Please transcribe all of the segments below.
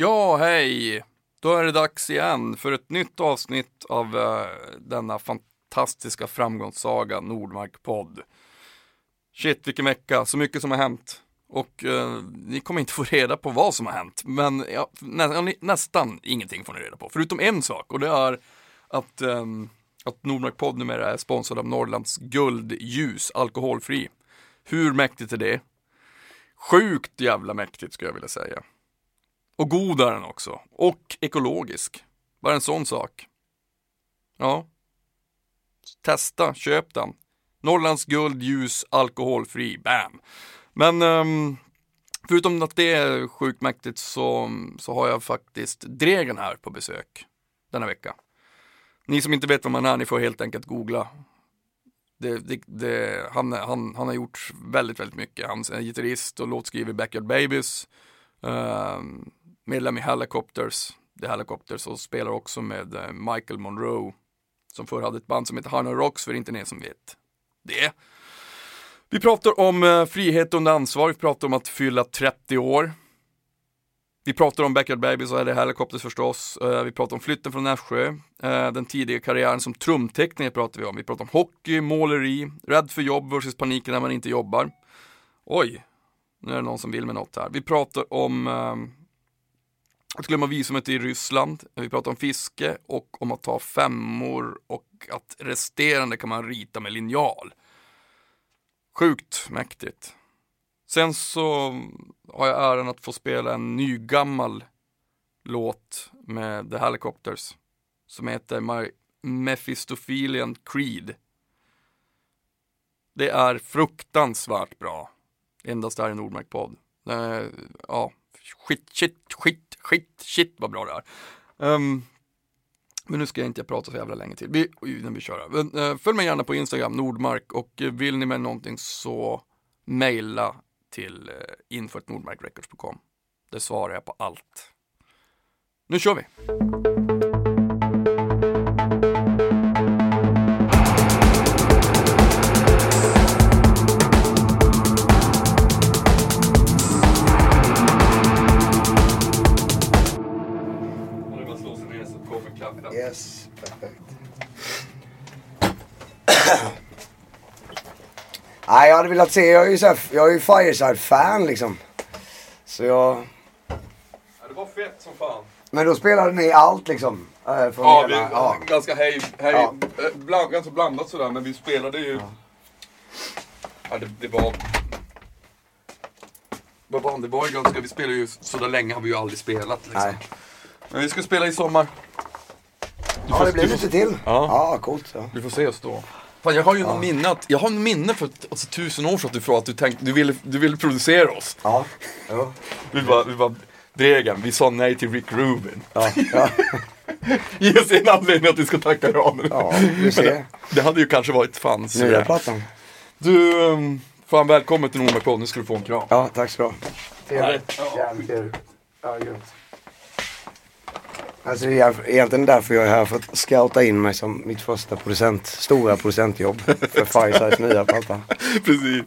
Ja, hej! Då är det dags igen för ett nytt avsnitt av uh, denna fantastiska framgångssaga Nordmark-podd. Shit, vilken vecka, så mycket som har hänt. Och uh, ni kommer inte få reda på vad som har hänt, men ja, nä nästan ingenting får ni reda på. Förutom en sak, och det är att, um, att Nordmark-podd numera är sponsrad av Norrlands guldljus, alkoholfri. Hur mäktigt är det? Sjukt jävla mäktigt skulle jag vilja säga. Och god är den också. Och ekologisk. Bara en sån sak. Ja. Testa, köp den. Norrlands guld, ljus, alkoholfri, bam. Men um, förutom att det är sjukt mäktigt så, så har jag faktiskt Dregen här på besök denna vecka. Ni som inte vet vem han är, ni får helt enkelt googla. Det, det, det, han, han, han har gjort väldigt, väldigt mycket. Han är gitarrist och låtskrivare i Backyard Babies. Um, medlem i Helicopters, The Helicopters och spelar också med eh, Michael Monroe som förr hade ett band som heter Hanoi Rocks för inte ni som vet det. Vi pratar om eh, frihet under ansvar, vi pratar om att fylla 30 år. Vi pratar om Backyard Babies och The Helicopters förstås. Eh, vi pratar om flytten från Nässjö. Den tidiga karriären som trumtekniker pratar vi om. Vi pratar om hockey, måleri, rädd för jobb versus paniken när man inte jobbar. Oj, nu är det någon som vill med något här. Vi pratar om att glömma visumet i Ryssland, vi pratar om fiske och om att ta femmor och att resterande kan man rita med linjal. Sjukt mäktigt. Sen så har jag äran att få spela en ny gammal låt med The Helicopters som heter My Mephistophelian Creed. Det är fruktansvärt bra. Endast där i Nordmark podd. Eh, ja, skit, shit, skit Shit, shit vad bra det är. Um, men nu ska jag inte prata så jävla länge till. Vi, när vi kör. Uh, följ mig gärna på Instagram, Nordmark. Och eh, vill ni med någonting så mejla till eh, uh, info.nordmarkrecords.com. Det svarar jag på allt. Nu kör vi! Yes, perfekt. Nej, jag hade velat se, jag är ju, så här, jag är ju Fireside-fan liksom. Så jag... Ja, det var fett som fan. Men då spelade ni allt liksom? Äh, ja, vi, ja, ganska hej, hej ja. Eh, bland, ganska blandat sådär, men vi spelade ju... Ja, ja det, det var... Vad fan, det var ju ganska, vi spelade ju sådär länge har vi ju aldrig spelat liksom. Nej. Men vi ska spela i sommar. Ja, det blir lite till. Ja, ja coolt. Ja. Du får se oss då. Fan, jag har ju ja. minne, att, jag har en minne för alltså, tusen år sedan att du, att du, tänkte, du, ville, du ville producera oss. Ja. ja. Vi bara, vi bara, Dregen, vi sa nej till Rick Rubin. Ja. ja. Ge oss en anledning att du ska tacka ja Ja, du ser. Det, det, hade ju kanske varit fan Nya plattan. Du, um, fan välkommen till Nordmark Nu ska du få en kram. Ja, tack så du ha. Trevligt. Jävligt trevligt. Ja, grymt. Alltså det är egentligen därför jag är här, för att scouta in mig som mitt första producent, stora producentjobb för Firesides nya platta. Precis.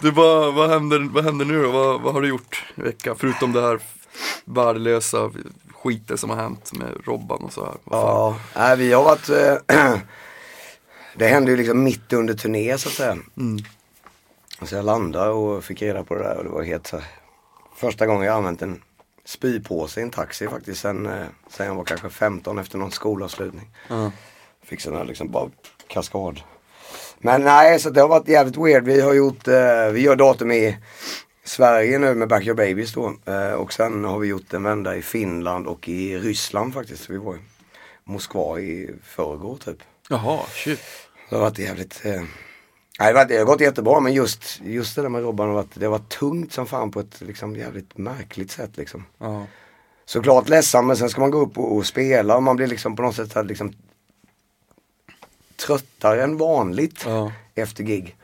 Du, vad, vad, händer, vad händer nu då? Vad, vad har du gjort i veckan? Förutom det här värdelösa skiten som har hänt med Robban och så här. Ja, nej, vi har varit, äh, det hände ju liksom mitt under turné så att säga. Mm. Så jag landade och fick reda på det där och det var helt så första gången jag använt en spypåse i en taxi faktiskt sen, eh, sen jag var kanske 15 efter någon skolavslutning. Mm. Fick sån här liksom bara kaskad. Men nej, så det har varit jävligt weird. Vi har gjort, eh, vi gör datum i Sverige nu med Back Your Babies då. Eh, och sen har vi gjort en vända i Finland och i Ryssland faktiskt. Vi var i Moskva i förrgår typ. Jaha, shit. Det har varit jävligt eh, Nej, det har gått jättebra men just, just det där med Robban det har varit tungt som fan på ett liksom jävligt märkligt sätt liksom. Ja. Såklart ledsen men sen ska man gå upp och, och spela och man blir liksom på något sätt här, liksom tröttare än vanligt ja. efter gig.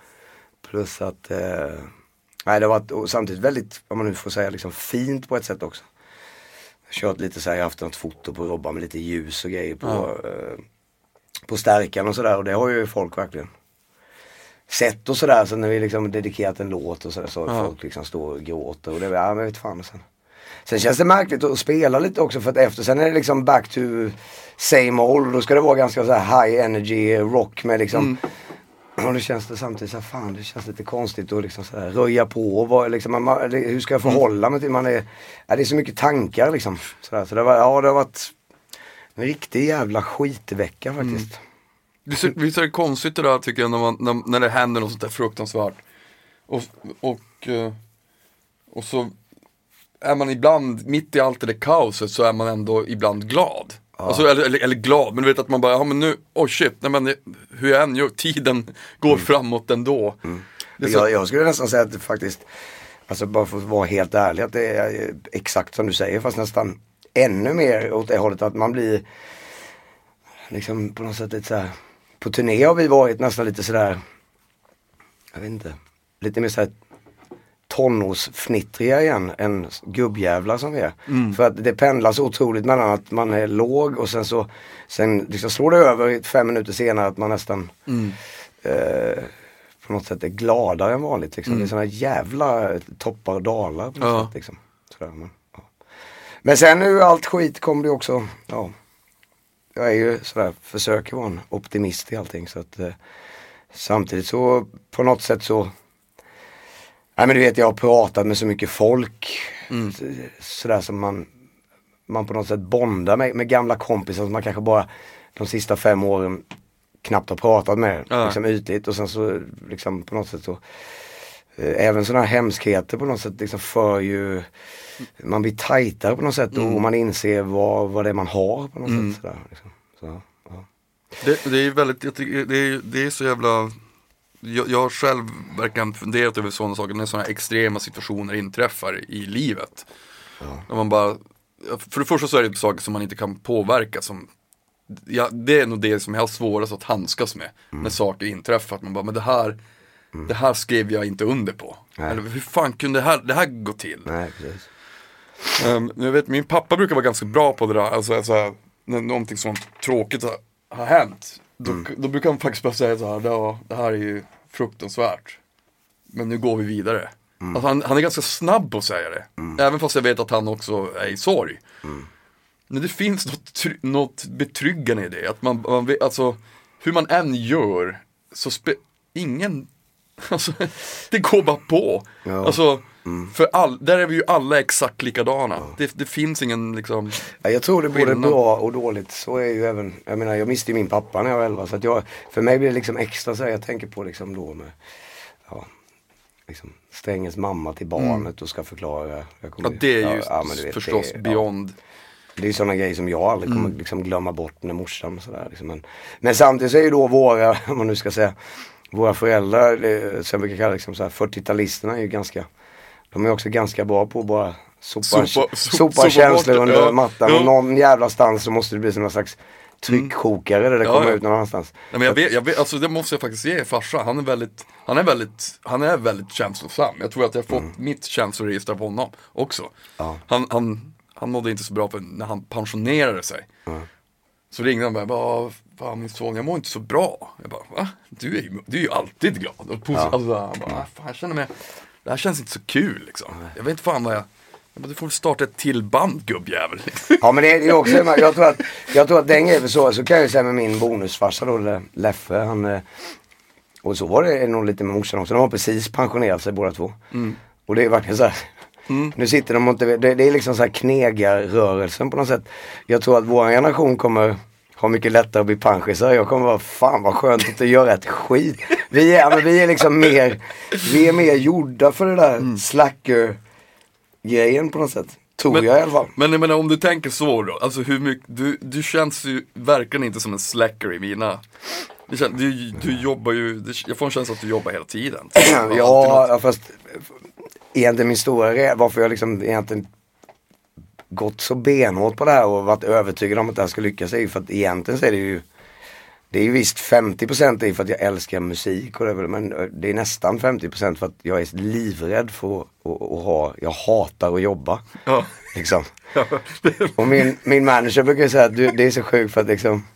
Plus att, eh, nej det har varit samtidigt väldigt, om man nu får säga liksom fint på ett sätt också. Kört lite så här, jag har haft något foto på Robban med lite ljus och grejer på, ja. eh, på stärkan och sådär och det har ju folk verkligen sett och sådär. Så när vi liksom dedikerat en låt och sådär så ja. folk liksom står och gråter och det, ja men vet fan. Sen, Sen känns det märkligt att spela lite också för att efter sen är det liksom back to same old. Då ska det vara ganska så high energy rock med liksom Mm. Och då känns det samtidigt så här, fan det känns lite konstigt att liksom så här, röja på och vara, liksom, man, hur ska jag förhålla mig till, man är, ja, det är så mycket tankar liksom. Så, där, så det, var, ja, det har varit en riktig jävla skitvecka faktiskt. Är- visst är det konstigt det där tycker jag när, man, när, när det händer något sånt där fruktansvärt. Och, och, eh, och så är man ibland, mitt i allt det där kaoset så är man ändå ibland glad. Alltså, eller, eller, eller glad, men du vet att man bara, ja men nu, oh shit, nej men hur jag än gör, tiden går framåt ändå. Är så, Jag, jag skulle nästan säga att det faktiskt, alltså bara för att vara helt ärlig, att det är exakt som du säger fast nästan ännu mer åt det hållet att man blir liksom på något sätt lite så här, på turné har vi varit nästan lite sådär, jag vet inte, lite mer såhär tonårsfnittriga igen än gubbjävlar som vi är. För att det pendlar så otroligt mellan att man är låg och sen så sen liksom slår det över fem minuter senare att man nästan eh, på något sätt är gladare än vanligt. Liksom. Det är sådana jävla toppar och dalar. På något Ja. sätt, liksom. Sådär, men, ja. men sen nu allt skit kommer det också, ja. Jag är ju sådär, försöker vara en optimist i allting så att eh, samtidigt så på något sätt så Nej men du vet jag har pratat med så mycket folk så- sådär som man man på något sätt bondar med, med gamla kompisar som man kanske bara de sista fem åren knappt har pratat med. Ja. Liksom ytligt och sen så liksom på något sätt så eh, Även sådana här hemskheter på något sätt liksom för ju Man blir tajtare på något sätt och man inser vad, vad det är man har på något sätt. Sådär, liksom. så, ja. det, det är väldigt, jag tycker, det, är, det är så jävla jag, jag själv verkligen funderat över sådana saker när sådana extrema situationer inträffar i livet. När man bara, för det första så är det saker som man inte kan påverka som ja, Det är nog det som jag har svårast att handskas med när saker inträffar. Att man bara, men det här Det här skrev jag inte under på. Nej. Eller hur fan kunde det här, det här gå till? Nej precis. Um, jag vet, min pappa brukar vara ganska bra på det där, alltså, alltså när någonting som tråkigt har, har hänt. Då, då brukar han faktiskt bara säga så här, "Ja, det här är ju fruktansvärt. Men nu går vi vidare. Alltså, han, han är ganska snabb på att säga det. Även fast jag vet att han också är i sorg. Men det finns något, något betryggande i det. Att man, man vet, alltså, hur man än gör, så ingen, alltså, det går bara på. Ja. Alltså, för all, där är vi ju alla exakt likadana. Det, det finns ingen liksom, Ja, jag tror det är både bra och dåligt. Så är ju även, jag menar jag miste ju min pappa när jag var 11 så att jag, för mig blir det liksom extra så här, jag tänker på liksom då med, ja, liksom Strängens mamma till barnet och ska förklara. Ja det är ju ja, vet, förstås det, beyond. Ja, det är sådana grejer som jag aldrig kommer liksom glömma bort när morsan och sådär. Liksom. Men, men samtidigt så är ju då våra, om man nu ska säga, våra föräldrar, eh, som vi brukar kalla liksom så här, 40-talisterna är ju ganska, de är också ganska bra på att bara sopa, Sopa- sopa, so- sopa bort känslor det, under ja. mattan Ja. och någon jävla stans så måste det bli som någon slags tryckkokare där det Ja, kommer ja. ut någon annanstans. Nej, men jag vet, jag vet, alltså det måste jag faktiskt ge farsa. Han är väldigt, han är väldigt, han är väldigt känslosam. Jag tror att jag har fått mitt känsloregister av honom också. Ja. Han, han, han mådde inte så bra för när han pensionerade sig. Så ringde han och bara, "Vad fan min son, jag mår inte så bra. Jag bara, va? Du är ju, du är ju alltid glad. Och positiv. Alltså, han bara, "Ah, fan, jag känner mig, det här känns inte så kul liksom. Jag vet inte fan vad jag, jag bara, du får väl starta ett till band gubbjävel. Ja men det är ju också, jag tror att, jag tror att den grejen, så, så kan jag ju säga med min bonusfarsa då, Le- Leffe, han eh, Och så var det nog lite med morsan också, de har precis pensionerat sig båda två. Och det är verkligen så här. Nu sitter de och inte, det, det är liksom så här knegarrörelsen på något sätt. Jag tror att vår generation kommer ha mycket lättare att bli panschisar. Jag kommer vara, fan vad skönt att inte göra ett skit. Vi är, men vi är liksom mer, vi är mer gjorda för det där slacker grejen på något sätt. Tror Men- jag i alla fall. Men jag menar om du tänker så då, alltså hur mycket, du, du känns ju verkligen inte som en slacker i mina känns, du, du jobbar ju, jag får en känsla att du jobbar hela tiden. Ja, fast egentligen min stora varför jag liksom egentligen gått så benhårt på det här och varit övertygad om att det här ska lyckas är ju för att egentligen så är det ju det är ju visst 50% är för att jag älskar musik och det men eh, det är nästan 50% för att jag är livrädd för att, ha, jag hatar att jobba. Ja. Liksom. Och min, min manager brukar säga att du, det är så sjukt för att liksom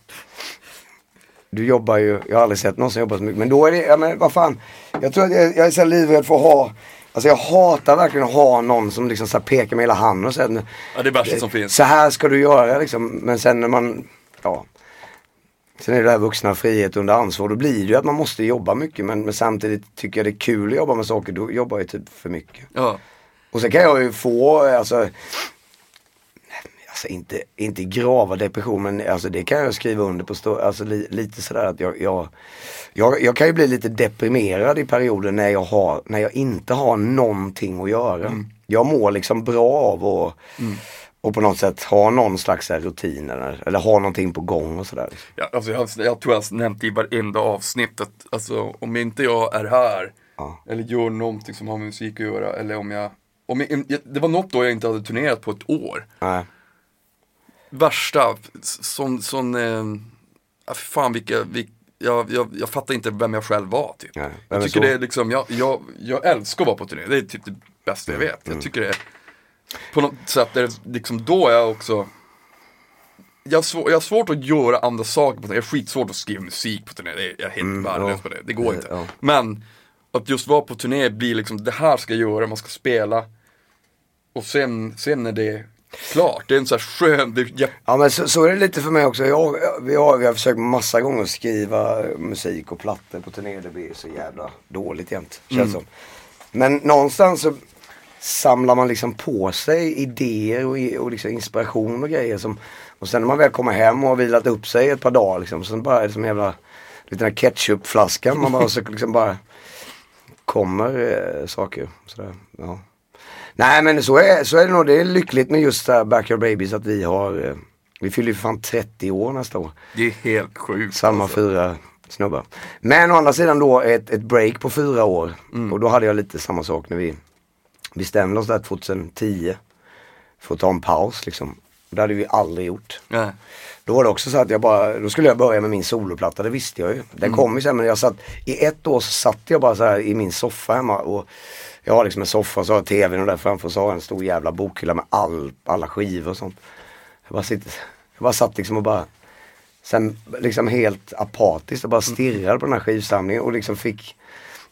Du jobbar ju, jag har aldrig sett någon som jobbar så mycket, men då är det, ja men vad fan Jag tror att jag, jag är så livrädd för att ha Alltså jag hatar verkligen att ha någon som liksom så här pekar med hela handen och säger Ja, det är värsta som finns. så här ska du göra liksom. Men sen när man, ja. Sen är det här vuxna frihet under ansvar. Då blir det ju att man måste jobba mycket. Men, men samtidigt tycker jag det är kul att jobba med saker. Då jobbar jag typ för mycket. Ja. Och sen kan jag ju få, alltså, alltså inte, inte grava depression men alltså det kan jag skriva under på, stå, alltså li, lite sådär att jag, jag, jag, jag kan ju bli lite deprimerad i perioder när jag, har, när jag inte har någonting att göra. Jag mår liksom bra av att och på något sätt ha någon slags rutin eller, eller ha någonting på gång och sådär. Ja, alltså jag, jag tror jag har nämnt i varenda avsnitt att alltså, om inte jag är här Ja. eller gör någonting som har med musik att göra eller om jag, om jag det var något år jag inte hade turnerat på ett år. Nej. Värsta, sån, sån, fy fan vilka, vilka jag, jag, jag fattar inte vem jag själv var typ. Nej, jag tycker så? det är liksom, jag, jag, jag älskar att vara på turné, det är typ det bästa jag vet. Mm. Jag tycker det är, på något sätt är det liksom då jag också jag har, svår, jag har svårt att göra andra saker på turné, jag har skitsvårt att skriva musik på turné, det är, jag är helt värdelös Mm, ja. på det, det går inte. ja. Men att just vara på turné blir liksom, det här ska jag göra, man ska spela och sen, sen är det klart, det är en sån här skön, det jätte- Ja men så, så är det lite för mig också. Jag, vi, har, vi har försökt massa gånger att skriva musik och plattor på turné. Det blir så jävla dåligt jämt. Känns som. Men någonstans så samlar man liksom på sig idéer och, och liksom inspiration och grejer. Som, och sen när man väl kommer hem och har vilat upp sig ett par dagar liksom. Så bara är det som en jävla liten här ketchupflaskan. Man bara så liksom bara kommer eh, saker. Sådär, ja. Nej men så är, så är det nog. Det är lyckligt med just Backyard Babies att vi har eh, Vi fyller ju fan 30 år nästa år. det är helt sjukt. Samma alltså. fyra snubbar. Men å andra sidan då ett, ett break på fyra år. Mm. Och då hade jag lite samma sak när vi bestämde oss där 2010. För att ta en paus liksom. Det hade vi aldrig gjort. Nej. Då var det också så att jag bara, då skulle jag börja med min soloplatta, det visste jag ju. Den Mm. kom ju sen men jag satt, i ett år så satt jag bara så här i min soffa hemma och jag har liksom en soffa och så har jag tvn och där framför så har jag en stor jävla bokhylla med all, alla skivor och sånt. Jag bara, sitter, jag bara satt liksom och bara, sen liksom helt apatiskt och bara stirrade på den här skivsamlingen och liksom fick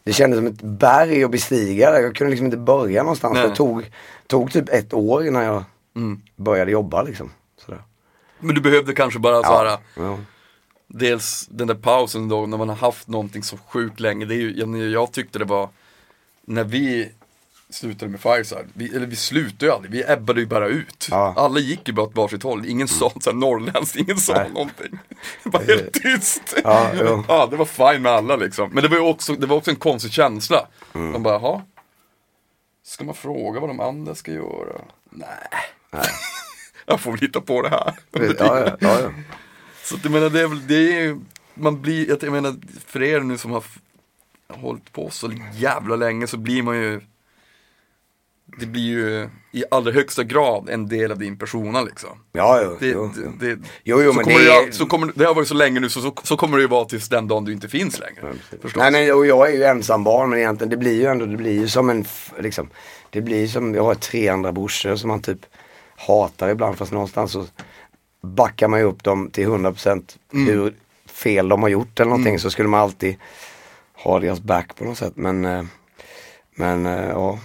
det kändes som ett berg att bestiga. Jag kunde liksom inte börja någonstans. Nej. Det tog, tog typ ett år innan jag Mm. började jobba liksom. Sådär. Men du behövde kanske bara så här, ja. dels den där pausen då när man har haft någonting så sjukt länge. Det är ju, jag, jag tyckte det var, när vi slutade med Fireside, vi, eller vi slutade ju aldrig, vi ebbade ju bara ut. Ja. Alla gick ju bara åt varsitt håll, ingen sa så här norrländskt, ingen sa Nej. någonting. Det var helt tyst. Ja, jo. ja, det var fine med alla liksom. Men det var ju också, det var också en konstig känsla. Mm. Man bara, jaha. Ska man fråga vad de andra ska göra? Nej. jag får väl hitta på det här. Ja, ja, ja, ja. Så att jag menar, det är väl, det är ju, man blir, jag menar, för er nu som har hållit på så jävla länge så blir man ju Det blir ju i allra högsta grad en del av din persona liksom. ja jo, Det, jo. det, det, Jo, jo, så men det ju- så kommer, det har varit så länge nu så, så, så kommer det ju vara tills den dagen du inte finns längre. Förstås. Nej men och jag är ju ensam barn men egentligen det blir ju ändå, det blir ju som en, liksom, det blir ju som, jag har tre andra brorsor som man typ hatar ibland fast någonstans så backar man ju upp dem till 100% hur fel de har gjort eller någonting så skulle man alltid ha deras back på något sätt men, eh, men eh, ja,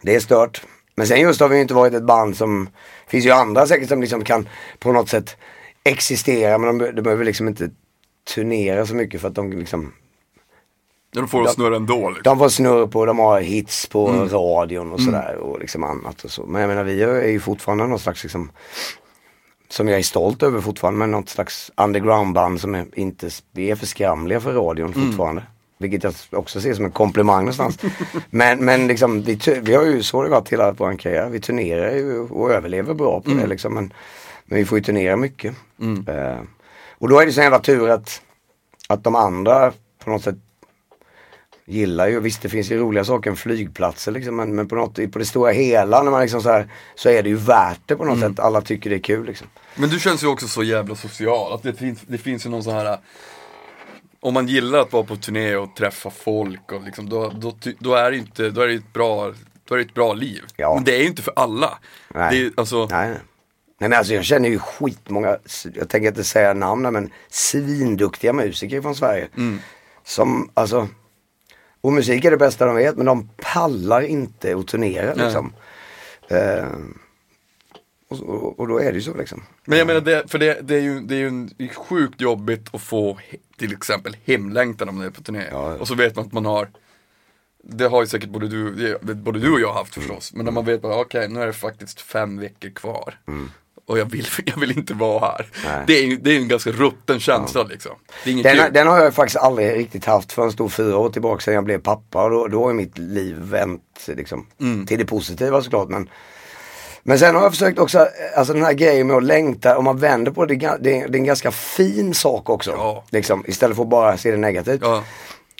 det är stört. Men sen just har vi ju inte varit ett band som, det finns ju andra säkert som liksom kan på något sätt existera men de, de behöver liksom inte turnera så mycket för att de liksom De får det att snurra ändå liksom. de får snurr på, de har hits på radion och sådär och liksom annat och så. Men jag menar vi är ju fortfarande någon slags liksom som jag är stolt över fortfarande men något slags undergroundband som är inte, vi är för skramliga för radion fortfarande. Vilket jag också ser som en komplimang någonstans. men, men liksom vi, vi har ju så det varit hela vår karriär. Vi turnerar ju och överlever bra på det liksom. Men, men vi får ju turnera mycket. Eh, och då är det så jävla tur att, att de andra på något sätt gillar ju, visst det finns ju roliga saker än flygplatser liksom, men, men på, något, på det stora hela när man liksom så, här, så är det ju värt det på något sätt. Alla tycker det är kul liksom. Men du känns ju också så jävla social, att det finns, det finns ju någon sån här Om man gillar att vara på turné och träffa folk och liksom, då, då, då är det inte, då är det ett bra, då är det ett bra liv. Ja. Men det är ju inte för alla. Nej. Det är, alltså, Nej, nej. Men alltså jag känner ju skitmånga, jag tänker inte säga namn men svinduktiga musiker från Sverige. Som alltså, Och musik är det bästa de vet men de pallar inte att turnera liksom. Eh, och, och, och då är det ju så liksom. Men jag menar, det, för det, det är ju, det är ju en, det är sjukt jobbigt att få till exempel hemlängtan om man är på turné. Ja, ja. Och så vet man att man har det har ju säkert både du, både du och jag haft förstås. Men när man vet bara, okej nu är det faktiskt fem veckor kvar. Och jag vill, jag vill inte vara här. Nej. Det är ju det är en ganska rutten känsla liksom. Inget kul. Den, den har jag faktiskt aldrig riktigt haft förrän stod fyra år tillbaka sedan jag blev pappa. Och då, då har mitt liv vänt liksom, Mm. till det positiva såklart. Men, men sen har jag försökt också, alltså den här grejen med att längta, om man vänder på det, det, är det är en ganska fin sak också. Ja. Liksom, istället för att bara se det negativt. Ja.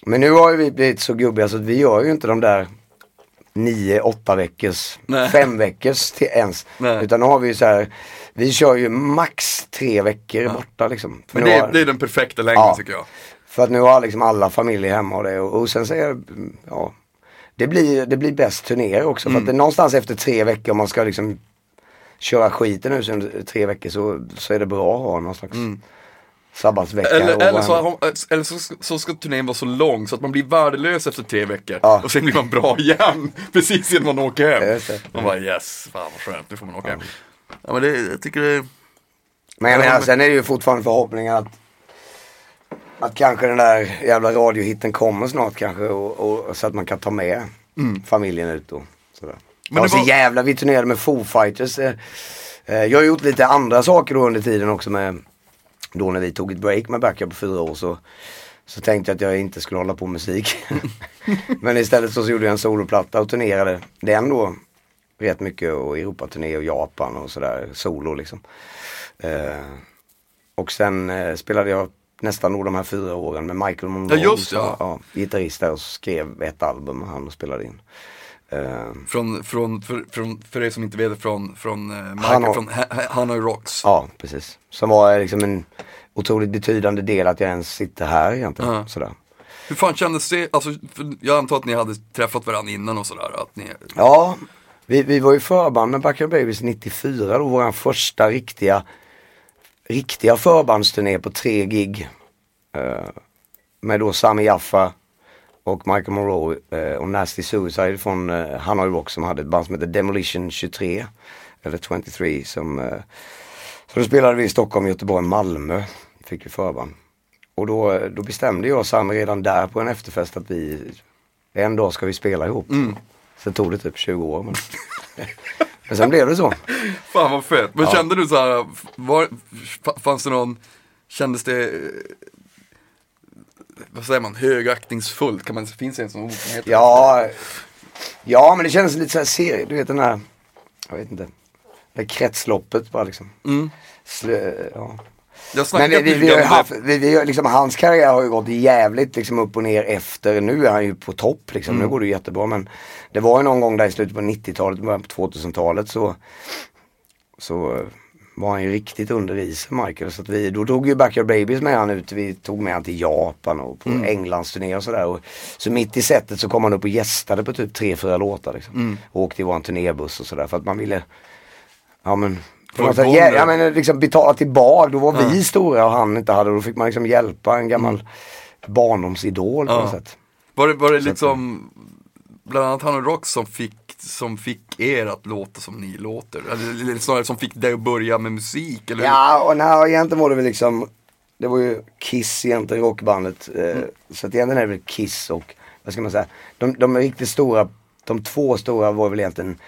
Men nu har ju vi blivit så gubbiga så att vi gör ju inte de där nio, åtta veckors, Nej. fem veckors till ens. Nej. Utan nu har vi ju så här, vi kör ju max tre veckor borta liksom. För Men det har- är, det är den perfekta längden Ja. tycker jag. för att nu har liksom alla familjer hemma och det och, och sen så är det, ja, det blir, det blir bäst turnéer också. För att det är någonstans efter tre veckor om man ska liksom köra skiten nu sen tre veckor så, så är det bra att ha någon slags sabbatsvecka. och Eller, eller, så, har- eller så, så ska turnén vara så lång så att man blir värdelös efter tre veckor. Ja. Och sen blir man bra igen. Precis innan man åker hem. Man bara yes, fan vad skönt, nu får man åka hem. Ja men det, jag tycker det Men jag Ja, menar, men- sen är det ju fortfarande förhoppningen att att kanske den där jävla radiohitten kommer snart kanske och, och, så att man kan ta med familjen ut och sådär. Men det så var- jävla, vi turnerade med Foo Fighters. Eh, eh, jag har gjort lite andra saker då under tiden också med, då när vi tog ett break med Backup på fyra år så, så tänkte jag att jag inte skulle hålla på med musik. Men istället så gjorde jag en soloplatta och turnerade den då rätt mycket och Europaturné och Japan och sådär, solo liksom. Eh, och sen eh, spelade jag nästan nog de här fyra åren med Michael Monroe. Ja, just som ja. gitarrist där och skrev ett album han och spelade in. Eh, Från, från, för, från, för er som inte vet från, från eh, Michael, Han har- från Ha- Ha- Hanoi Rocks. ja, precis. Som var eh, liksom en otroligt betydande del att jag ens sitter här egentligen. Ja. Sådär. Hur fan kändes det? Alltså, jag antar att ni hade träffat varandra innan och sådär. Att ni, Ja, vi, vi var ju förband med Backyard Babies 94 då, vår första riktiga, riktiga förbandsturné på tre gig. Eh, med då Sami Jaffa och Michael Monroe eh, och Nasty Suicide från eh, Hanoi Rock som hade ett band som heter Demolition 23. Eller 23 som eh, Så då spelade vi i Stockholm, Göteborg, Malmö. Fick vi förband. Och då, då bestämde jag och Sami redan där på en efterfest att vi en dag ska vi spela ihop. Sen tog det typ 20 år. Men, men sen blev det så. Fan vad fett. Men kände du så här, var, fanns det någon, kändes det, vad säger man, högaktningsfullt? Kan man, finns det en sån ord som heter Ja, ja men det kändes lite så här serie, du vet den här, jag vet inte. Det kretsloppet bara liksom. Mm. Slö, ja. Men vi, vi, vi har haft, vi, vi, liksom, hans karriär har ju gått jävligt liksom upp och ner efter. Nu är han ju på topp liksom. Mm. Nu går det jättebra. Men det var ju någon gång där i slutet på 90-talet, början på 2000-talet så, så eh, var han ju riktigt under isen Michael. Så att vi, då drog ju Backyard Babies med han ut. Vi tog med han till Japan och på Mm. Englandsturné och sådär. Så mitt i setet så kom han upp och gästade på typ tre, fyra låtar liksom. Mm. Och åkte i våran turnébuss och sådär för att man ville Ja men på sätt, ja, ja, men liksom betala tillbaka, då var vi stora och han inte hade. Då fick man liksom hjälpa en gammal barndomsidol på Ja. något sätt. Var det, var det liksom, bland annat Hanoi Rock som fick, som fick er att låta som ni låter? Eller, snarare som fick dig att börja med musik? Eller? Ja, och nej, egentligen var det väl liksom Det var ju Kiss egentligen, rockbandet. Eh, Mm. Så att egentligen är det väl Kiss och, vad ska man säga, de, de riktigt stora, de två stora var väl egentligen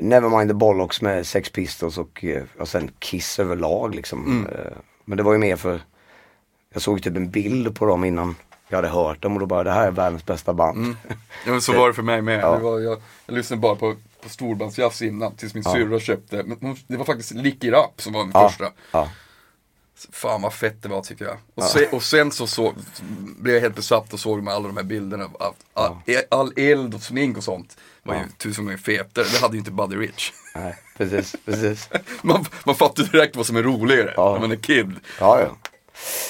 Nevermind the Bollocks med Sex Pistols och, eh, och sen Kiss överlag liksom. Mm. Eh, Men det var ju mer för Jag såg typ en bild på dem innan jag hade hört dem och då bara, det här är världens bästa band. Ja, men så var det för mig med. Ja. Var, jag, jag lyssnade bara på, på storbandsjazz innan tills min syrra köpte. Men det var faktiskt Lick It Up som var min Ja, första. ja. Fan vad fett det var tycker jag. Och, se, och sen så, så blev jag helt besatt och såg med alla de här bilderna. Av, all, all eld och smink och sånt var ju tusen gånger fetare. Det hade ju inte Buddy Rich. Nej, precis, precis. Man, man fattar direkt vad som är roligare Ja. när man är kid. Ja, ja.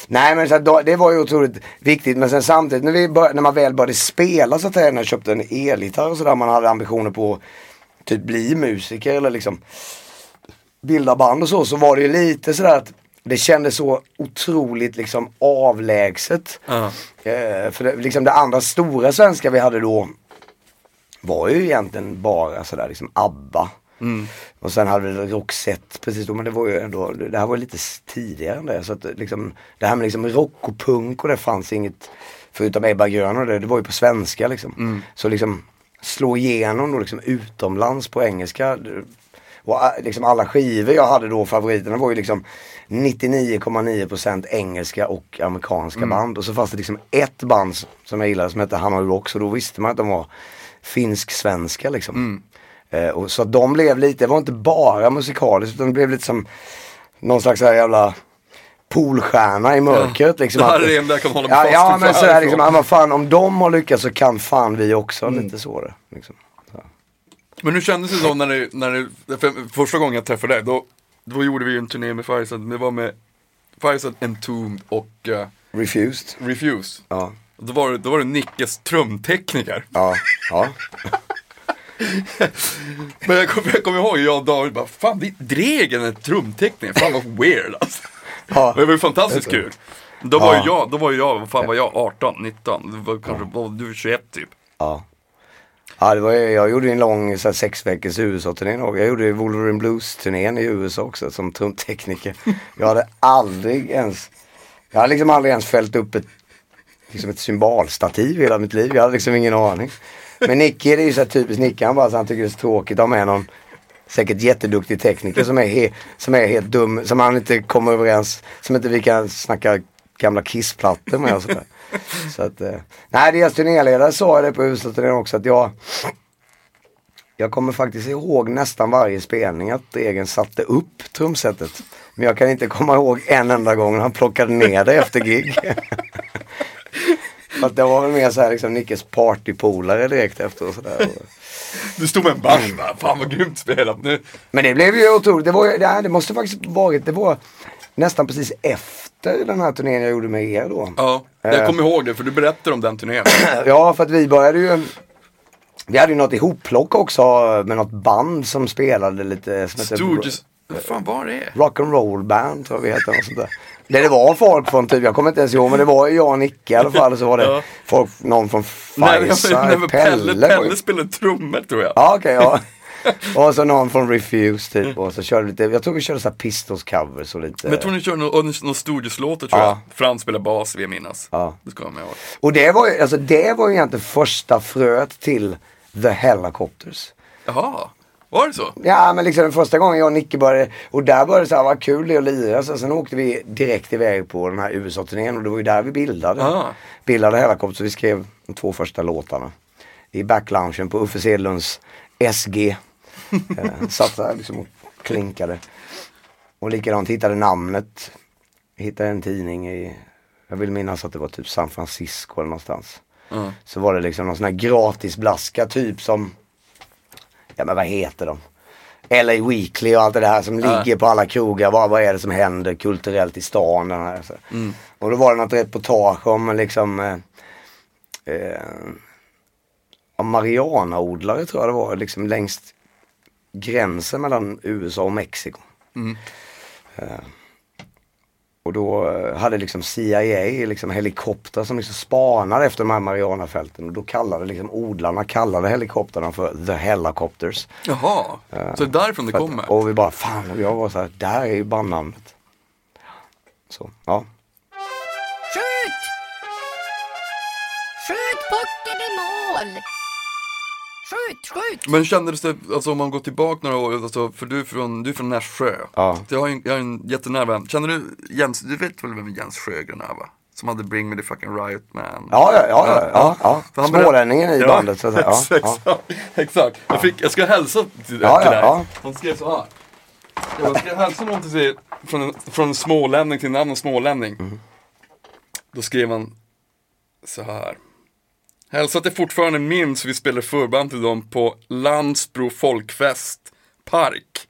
Nej men så då, det var ju otroligt viktigt men sen samtidigt när, vi bör, när man väl började spela så att säga, när jag köpte en elgitarr och sådär, man hade ambitioner på att typ bli musiker eller liksom bilda band och så, så var det ju lite sådär att det kändes så otroligt liksom avlägset. Ja. Eh, för det, liksom det andra stora svenska vi hade då var ju egentligen bara sådär liksom ABBA. Och sen hade vi Roxette precis då, men det var ju ändå, det här var lite tidigare än det. Så att liksom, det här med liksom rock och punk och det fanns inget, förutom Ebba Grön och det, det var ju på svenska liksom. Så liksom slå igenom då liksom utomlands på engelska. Och ah, liksom alla skivor jag hade då, favoriterna var ju liksom 99,9% engelska och amerikanska band. Och så fanns det liksom ett band som jag gillade som hette Hanoi Rocks och då visste man att de var finsk-svenska liksom. Eh, och så att de blev lite, det var inte bara musikaliskt utan det blev lite som någon slags här jävla poolstjärna i mörkret. liksom, det här att- är det enda jag kan hålla mig Ja, fast ja men så härifrån. liksom, ja, vad fan om de har lyckats så kan fan vi också. Mm. Lite så det. Liksom. Men hur kändes det då när det, när det för, första gången jag träffade dig, då, då gjorde vi ju en turné med Fireside, det var med Fireside, Entombed och uh, Refused. Refuse. Ja. Då var, det, då var det Nickes trumtekniker. Ja. ja. Men jag kommer kommer ihåg, jag och David bara, fan det är Dregen är trumtekniker, fan vad weird alltså. Ja. Men det var ju fantastiskt kul. Då var ju Ja. jag, då var jag, vad fan var jag, 18, 19, det var kanske, var du var 21 typ. Ja. Ja, det var, jag gjorde en lång så här, sex veckors USA-turné. Jag gjorde Wolverine Blues-turnén i USA också som trumtekniker. Jag hade aldrig ens, jag hade liksom aldrig ens fällt upp ett, liksom ett symbolstativ i hela mitt liv. Jag hade liksom ingen aning. Men Nicky, det är ju så här typiskt Nicky, han bara så han tycker det är så tråkigt att ha med någon säkert jätteduktig tekniker som är, he, som är helt dum, som han inte kommer överens, som inte vi kan snacka gamla kissplattor med och sådär. Så att, eh, nej deras turnéledare sa det på USA-turnén också att jag jag kommer faktiskt ihåg nästan varje spelning att Egen satte upp trumsetet. Men jag kan inte komma ihåg en enda gång han plockade ner det efter gig. För att det var väl mer såhär liksom Nickes partypolare direkt efter och sådär. Du stod med en bars bara, fan vad grymt spelat nu. Men det blev ju otroligt. Det, var, det, det måste faktiskt varit, det var nästan precis efter den här turnén jag gjorde med er då. Ja, jag kommer ihåg det för du berättade om den turnén. Ja, för att vi började ju Vi hade ju något ihopplock också med något band som spelade lite som Stooges, vad fan var det? Rock and roll band tror jag vi hette. Något sånt där. Det, det var folk från typ, jag kommer inte ens ihåg men det var ju jag och Nicke i alla fall. Så var det Ja. folk, någon från men Pelle, Pelle. Pelle spelade trummor tror jag. Ja okej ja. och så någon från Refuse typ och så körde lite, jag tror vi körde så här Pistols covers och lite. Men jag tror ni körde någon, någon Stooges-låtar tror Ja. jag. Frans spelar bas vill jag minnas. Ja. Det ska jag med ihåg. Och det var ju, alltså det var ju egentligen första fröet till The Helicopters. Jaha, var det så? Ja men liksom den första gången jag och Nicke började, och där började det så här, vad kul det är att lira. Så sen åkte vi direkt iväg på den här USA-turnén och det var ju där vi bildade. Ah. Bildade Helicopters, så vi skrev de två första låtarna. I backloungen på Uffe Sedlunds SG. Eh, satt där liksom och klinkade. Och likadant hittade namnet. Hittade en tidning i, jag vill minnas att det var typ San Francisco eller någonstans. Ja. Så var det liksom någon sån här gratis blaska typ som, ja men vad heter de? LA Weekly och allt det där som Ja. ligger på alla krogar. Vad, vad är det som händer kulturellt i stan? Här, så. Och då var det något reportage om liksom eh, eh, om marijuanaodlare tror jag det var, liksom längst gränsen mellan USA och Mexiko. Eh, och då eh, hade liksom CIA liksom helikoptrar som liksom spanade efter de här marijuanafälten och då kallade liksom odlarna kallade helikoptrarna för the helicopters. Jaha, så det är därifrån det att- kommer? Och vi bara fan, och jag var så här, där är ju bandnamnet. Så, ja. Skjut! Skjut pucken i mål! Skjut, skjut! Men kändes det, alltså om man går tillbaka några år, alltså, för du är från, du är från Nässjö. Ja. Så jag har en, jag har en jättenära vän. Känner du Jens, du vet väl vem Jens Sjögren är va? Som hade Bring Me The Fucking Riot Man. Ja, ja, ja, ja, ja, ja. För han berätt- Smålänningen i bandet så att säga. Ja, ja. exakt. exakt. Jag, fick, jag ska hälsa till, Ja, till ja, dig. ja. Han skrev så här. Jag ska hälsa någon till sig från en, från en smålänning till en annan smålänning. Mm. Då skrev han så här. Hälsa att jag fortfarande minns hur vi spelade förband till dem på Landsbro folkfest park.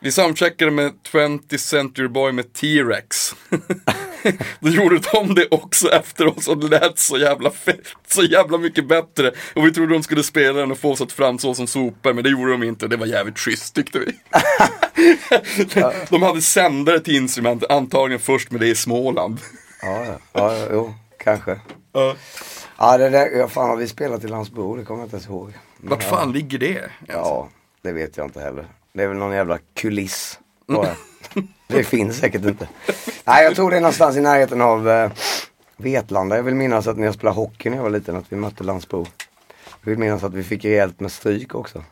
Vi samcheckade med 20th Century Boy med T-Rex. Då gjorde de det också efter oss och det lät så jävla fett, så jävla mycket bättre. Och vi trodde de skulle spela den och få oss att framstå som sopor, men det gjorde de inte. Det var jävligt schysst tyckte vi. De hade sändare till instrument, antagligen först med det i Småland. Ja, ja, ja, jo, kanske. Ja. Ja, det där, ja, fan har vi spelat i Landsbro? Det kommer jag inte ens ihåg. Vart fan ligger det? Ja, det vet jag inte heller. Det är väl någon jävla kuliss. bara. det finns säkert inte. Nej, jag tror det är någonstans i närheten av eh, Vetlanda. Jag vill minnas att när jag spelade hockey när jag var liten att vi mötte Landsbro. Jag vill minnas att vi fick rejält med stryk också.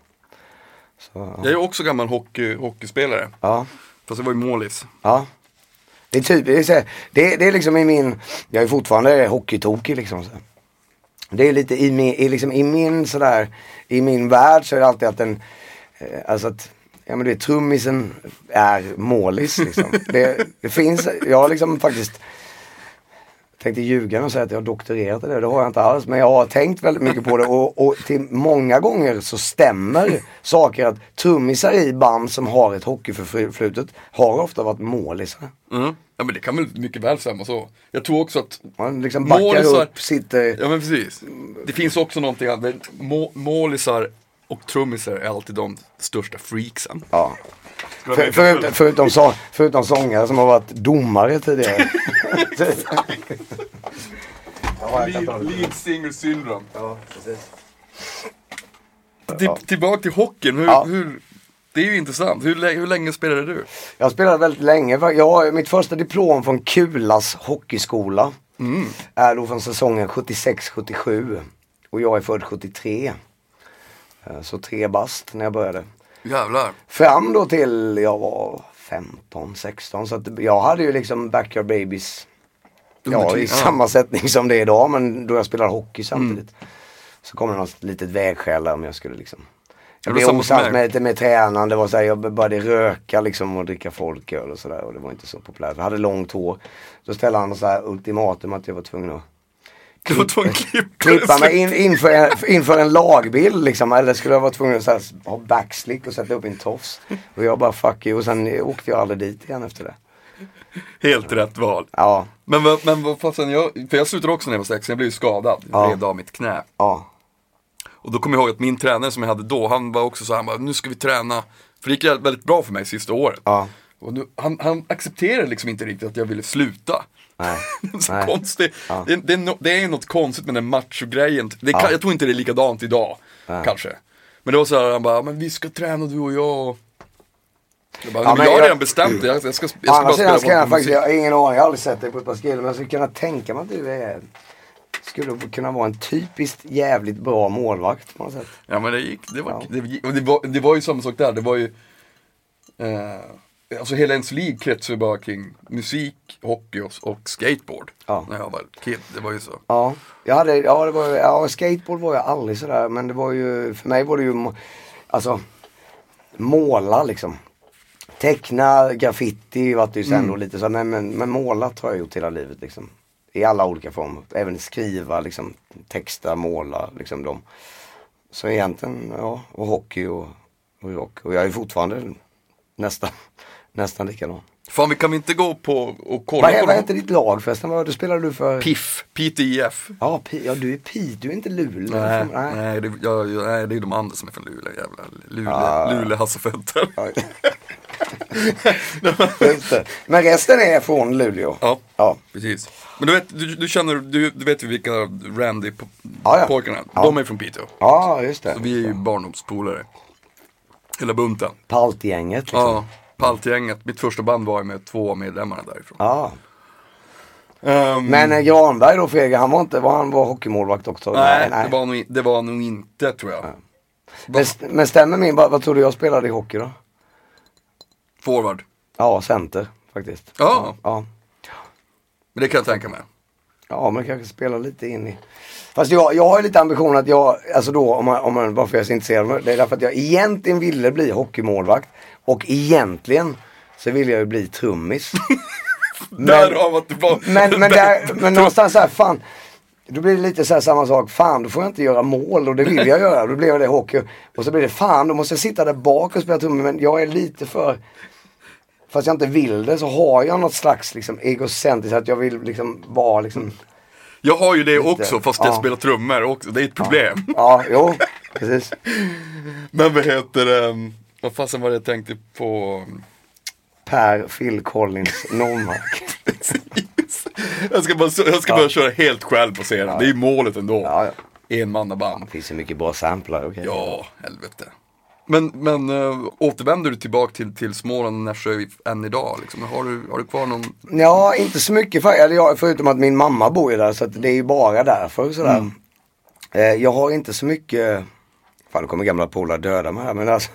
Så, Jag är också gammal hockey, hockeyspelare. ja. Fast jag var ju målis. Ja. Det är typ, det är, det är liksom i min, jag är fortfarande hockeytokig liksom. Så. Det är lite i min, i, liksom, i min sådär, i min värld så är det alltid att den, eh, alltså att, ja men du vet trummisen är målis liksom. det, det finns, jag har liksom faktiskt tänkte ljuga och säga att jag har doktorerat i det, det har jag inte alls. Men jag har tänkt väldigt mycket på det och, och till många gånger så stämmer saker att trummisar i band som har ett hockeyförflutet har ofta varit målisar. Mm. Ja men det kan väl mycket väl stämma så. Jag tror också att Man liksom backar Målisar- upp, sitter... Ja men precis. Det finns också någonting annat. Må, målisar och trummisar är alltid de största freaksen. Ja. För, förut, förutom, så, förutom sångare som har varit domare tidigare. ja, det. Lead singer syndrome. Ja, precis. Till, tillbaka till hockeyn. Hur, Ja. hur, det är ju intressant. Hur, hur länge spelade du? Jag spelade väldigt länge. Jag har mitt första diplom från Kulas hockeyskola. Är då från säsongen 76-77. Och jag är född 73. Eh, Så tre bast när jag började. Jävlar. Fram då till jag var 15, 16. Så jag hade ju liksom Backyard Babies. Ja, i samma sättning som det är idag. Men då jag spelade hockey samtidigt. Så kom det något litet vägskäl där om jag skulle liksom. Jag blev osams med, lite med tränaren. Det var så här, jag började röka liksom och dricka folköl och sådär. Och det var inte så populärt. Jag hade långt hår. Då ställde han så här ultimatum att jag var tvungen att Tvungen att klippa mig in, inför, en, inför en lagbild liksom. Eller skulle jag vara tvungen att här, ha backslick och sätta upp en tofs. Och jag bara fuck you. Och sen åkte jag aldrig dit igen efter det. Helt rätt val. Ja, Men, men vad fasen, jag, för jag slutade också när jag var sex, jag blev ju skadad. Jag Ja. rev av mitt knä. ja, Och då kommer jag ihåg att min tränare som jag hade då, han var också så här, han bara, nu ska vi träna. För det gick väldigt bra för mig sista året. ja. Och nu, han, han accepterade liksom inte riktigt att jag ville sluta. Nej. så Nej. konstigt. Ja. Det, det, är det är något konstigt med den macho-grejen. Det Ja. Jag tror inte det är likadant idag, Nej. kanske. Men det var så här, han bara, men vi ska träna du och jag. Jag, bara, Ja, men jag har redan bestämt det, jag, jag ska, jag ska bara spela ska jag faktiskt, jag har ingen aning, jag har aldrig sett dig på ett par skillor. Men jag skulle kunna tänka mig att du är, skulle kunna vara en typiskt jävligt bra målvakt på något sätt. Ja men det gick, det var, Ja. det, det, var, det var ju samma sak där, det var ju eh, Alltså hela ens liv kretsar ju bara kring musik, hockey och, skateboard. Ja. När jag var kid, det var ju så. Ja, jag hade, ja, det var, ja skateboard var jag aldrig sådär men det var ju, för mig var det ju, alltså måla liksom. Teckna, graffiti var det ju sen då lite så, men, men, men målat har jag gjort hela livet liksom. I alla olika former. Även skriva, liksom, texta, måla, liksom de. Så egentligen, ja, och hockey och, och rock. Och jag är fortfarande nästan, nästan likadan. Fan vi kan vi inte gå på och kolla Vad, på vad heter ditt lag förresten? Vad spelade du för? PIF, PTIF. Ja, Pi, ja du är Pi, du är inte Luleå. Nej, Nej. nej, det, jag, nej, det är de andra som är från Luleå, jävla Luleå, Ah. Luleå. Ja. Det. Men resten är från Luleå? Ja, Ja. precis. Men du vet, du, du känner, du, du vet ju vilka Ja, ja. Randy-pojkarna är? Ja. De är från Piteå. Ja, just det. Så vi är ju barndomspolare. Hela bunten. Paltgänget liksom. Ja, Paltgänget. Mitt första band var ju med två medlemmar därifrån. Ja. Ehm, Men eh, Granberg då Fredrik, han var inte, var han var hockeymålvakt också? nej, Det, var nog, det var nog inte tror jag. Men, men stämmer min, vad, vad tror du jag spelade i hockey då? Forward. Ja, center faktiskt. Ja. Ja, Men det kan jag tänka mig. ja men kanske spela lite in i. Fast jag, jag har lite ambition att jag, alltså då om man, om man varför jag är så intresserad, det är därför att jag egentligen ville bli hockeymålvakt. Och egentligen så ville jag ju bli trummis. Därav att det var Men, men, där, men någonstans så här, fan. Då blir det lite så här samma sak. Fan, då får jag inte göra mål och det vill jag göra. Då blev det hockey. Och så blir det fan, då måste jag sitta där bak och spela trummor. Men jag är lite för... Fast jag inte vill det så har jag något slags liksom egocentriskt att jag vill liksom vara liksom... Jag har ju det Lite. också fast jag Ja. spelar trummor också. Det är ett problem. Ja, jo, precis. Men vad heter det? Vad fasen var det jag tänkte på? Per Phil Collins Nordmark. Jag ska bara, jag ska bara köra helt själv på scenen. Det är ju målet ändå. Ja, ja. Enmannaband. Det finns ju mycket bra samplar. okej. Ja, helvete. Men, men äh, återvänder du tillbaka till, till Småland och Nässjö än idag? Liksom? Har, du, har du kvar någon? Ja, inte så mycket för, eller jag, förutom att min mamma bor ju där så det är ju bara därför sådär. Eh, jag har inte så mycket, fan nu kommer gamla polare döda mig här men alltså.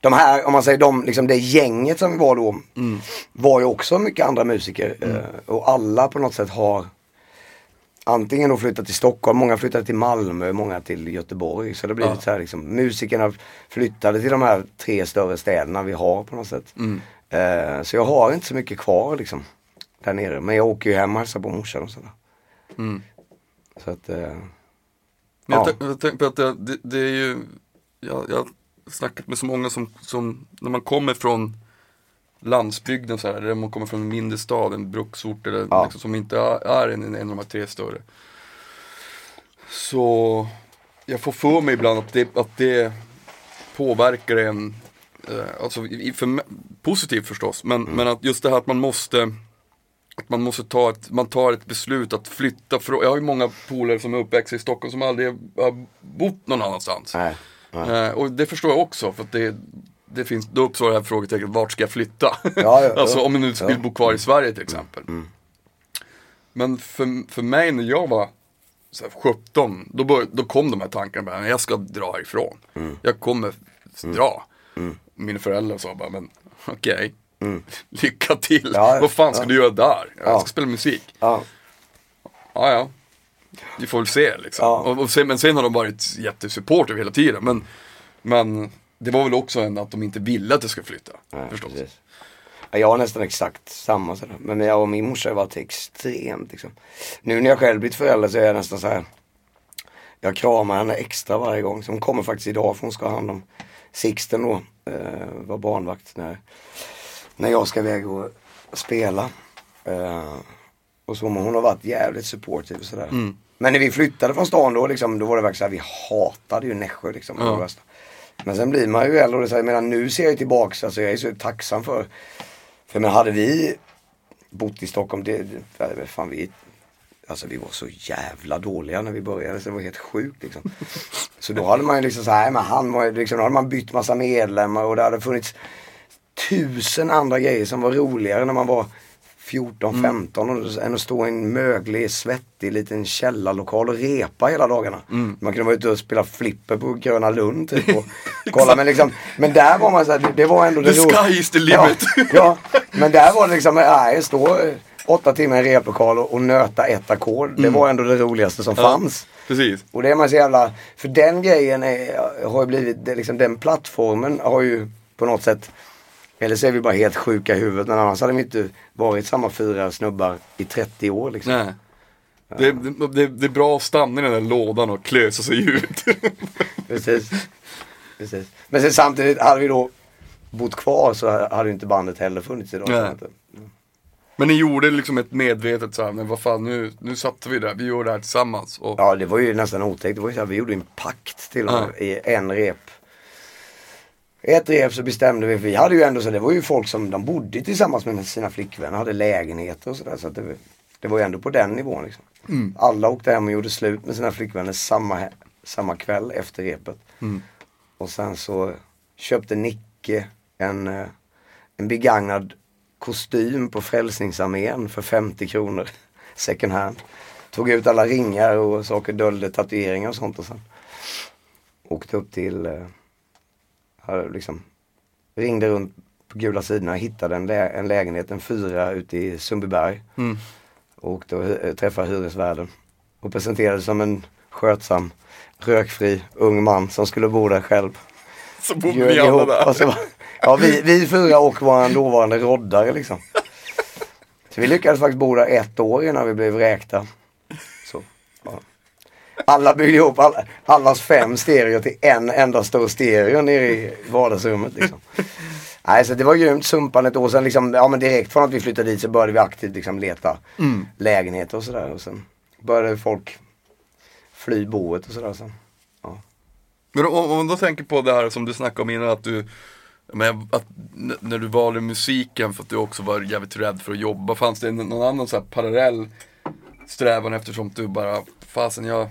De här, om man säger de, liksom det gänget som var då var ju också mycket andra musiker. Eh, och alla på något sätt har antingen då flyttat till Stockholm, många flyttade till Malmö, många till Göteborg. Så det blir Ja. så här liksom, musikerna flyttade till de här tre större städerna vi har på något sätt. Eh, så jag har inte så mycket kvar liksom där nere. Men jag åker ju hem och hälsar på morsan och sådär. Mm. Så att, eh, Men Ja. jag, tän- jag tänker på att det, det, är ju, jag, jag snackat med så många som, som, när man kommer från landsbygden så här, eller man kommer från en mindre stad, en bruksort eller Ja. liksom, som inte är, en, en av de här tre större. Så jag får för mig ibland att det, att det påverkar en, eh, alltså i, för, positivt förstås, men, men att just det här att man måste att man måste ta ett, man tar ett beslut att flytta från, jag har ju många polare som är uppväxta i Stockholm som aldrig har bott någon annanstans. nej. Eh, och det förstår jag också för att det, det finns, då uppstår det här frågetecknet, vart ska jag flytta? Ja, ja, alltså om jag nu vill bo kvar i Sverige till exempel. Men för, för mig när jag var så här, 17, då, bör, då kom de här tankarna, bara, jag ska dra härifrån. Jag kommer dra. Mina föräldrar sa bara, men okej, lycka till. Ja, Vad fan ska ja. du göra där? Jag Ja. ska spela musik. Ja, ja. Vi får väl se liksom. Ja. Och, och sen, men sen har de varit jättesupportive hela tiden. Men, men det var väl också en att de inte ville att jag skulle flytta. Nej, förstås. precis. Ja, jag har nästan exakt samma sådär. Men jag och min morsa har varit extremt liksom. Nu när jag själv blivit förälder så är jag nästan så här. Jag kramar henne extra varje gång. Så hon kommer faktiskt idag för hon ska ha hand om Sixten då. Eh, var barnvakt när, när jag ska iväg och spela. Eh, och så hon har varit jävligt supportive och sådär. Men när vi flyttade från stan då liksom, då var det verkligen så här, vi hatade ju Nässjö liksom. Ja. det. Men sen blir man ju äldre och det, här, menar, nu ser jag tillbaks, alltså jag är så tacksam för. För men hade vi bott i Stockholm, det, det fan vi, alltså vi var så jävla dåliga när vi började så det var helt sjukt liksom. Så då hade man ju liksom så här, men han var liksom, då hade man bytt massa medlemmar och det hade funnits tusen andra grejer som var roligare när man var 14, 15 och, än att stå i en möglig, svettig liten källarlokal och repa hela dagarna. Man kunde vara ute och spela flipper på Gröna Lund typ och kolla men liksom, men där var man så här, det, var ändå det The sky is the limit. Ja, ja, men där var det liksom, nej, stå eh, åtta timmar i en replokal och, och nöta ett ackord. Det var ändå det roligaste som fanns. Precis. Och det är man så jävla, för den grejen är, har ju blivit, liksom, den plattformen har ju på något sätt, eller så är vi bara helt sjuka i huvudet men annars hade vi inte varit samma fyra snubbar i 30 år liksom. Nej. Det, det, det, är bra att stanna i den där lådan och klösa sig ut. Precis. Precis. Men sen samtidigt, hade vi då bott kvar så hade inte bandet heller funnits idag. Nej. Men ni gjorde liksom ett medvetet så här, men vad fan nu, nu satte vi det, vi gör det här tillsammans. Och, Ja det var ju nästan otäckt. Det var ju så här, vi gjorde en pakt till och med i en rep. Ett rep så bestämde vi, för vi hade ju ändå så det var ju folk som de bodde tillsammans med sina flickvänner, hade lägenheter och sådär. Så det, det var ju ändå på den nivån liksom. Alla åkte hem och gjorde slut med sina flickvänner samma, samma kväll efter repet. Och sen så köpte Nicke en, eh, en begagnad kostym på Frälsningsarmén för 50 kronor. Second hand. Tog ut alla ringar och saker, dolde tatueringar och sånt och sen åkte upp till, eh, liksom, ringde runt på gula sidorna, hittade en, lä- en lägenhet, en fyra ute i Sundbyberg. Mm. Och och hy- träffade hyresvärden. Och presenterades som en skötsam, rökfri ung man som skulle bo där själv. så bodde ni alla där. Och så var, ja, vi, vi fyra och vår dåvarande roddare liksom. Så vi lyckades faktiskt bo där ett år innan vi blev vräkta. Alla byggde ihop alla, allas fem stereo till en enda stor stereo nere i vardagsrummet. Liksom. Nej, så det var grymt. Sumpan ett år sedan, liksom, ja, men direkt från att vi flyttade dit så började vi aktivt liksom, leta lägenheter och sådär. Och sen började folk fly boet och sådär. Sen. Ja. Men om, om man då tänker på det här som du snackade om innan att du, Men att, när du valde musiken för att du också var jävligt rädd för att jobba, fanns det någon annan så här parallell strävan eftersom du bara, fasen jag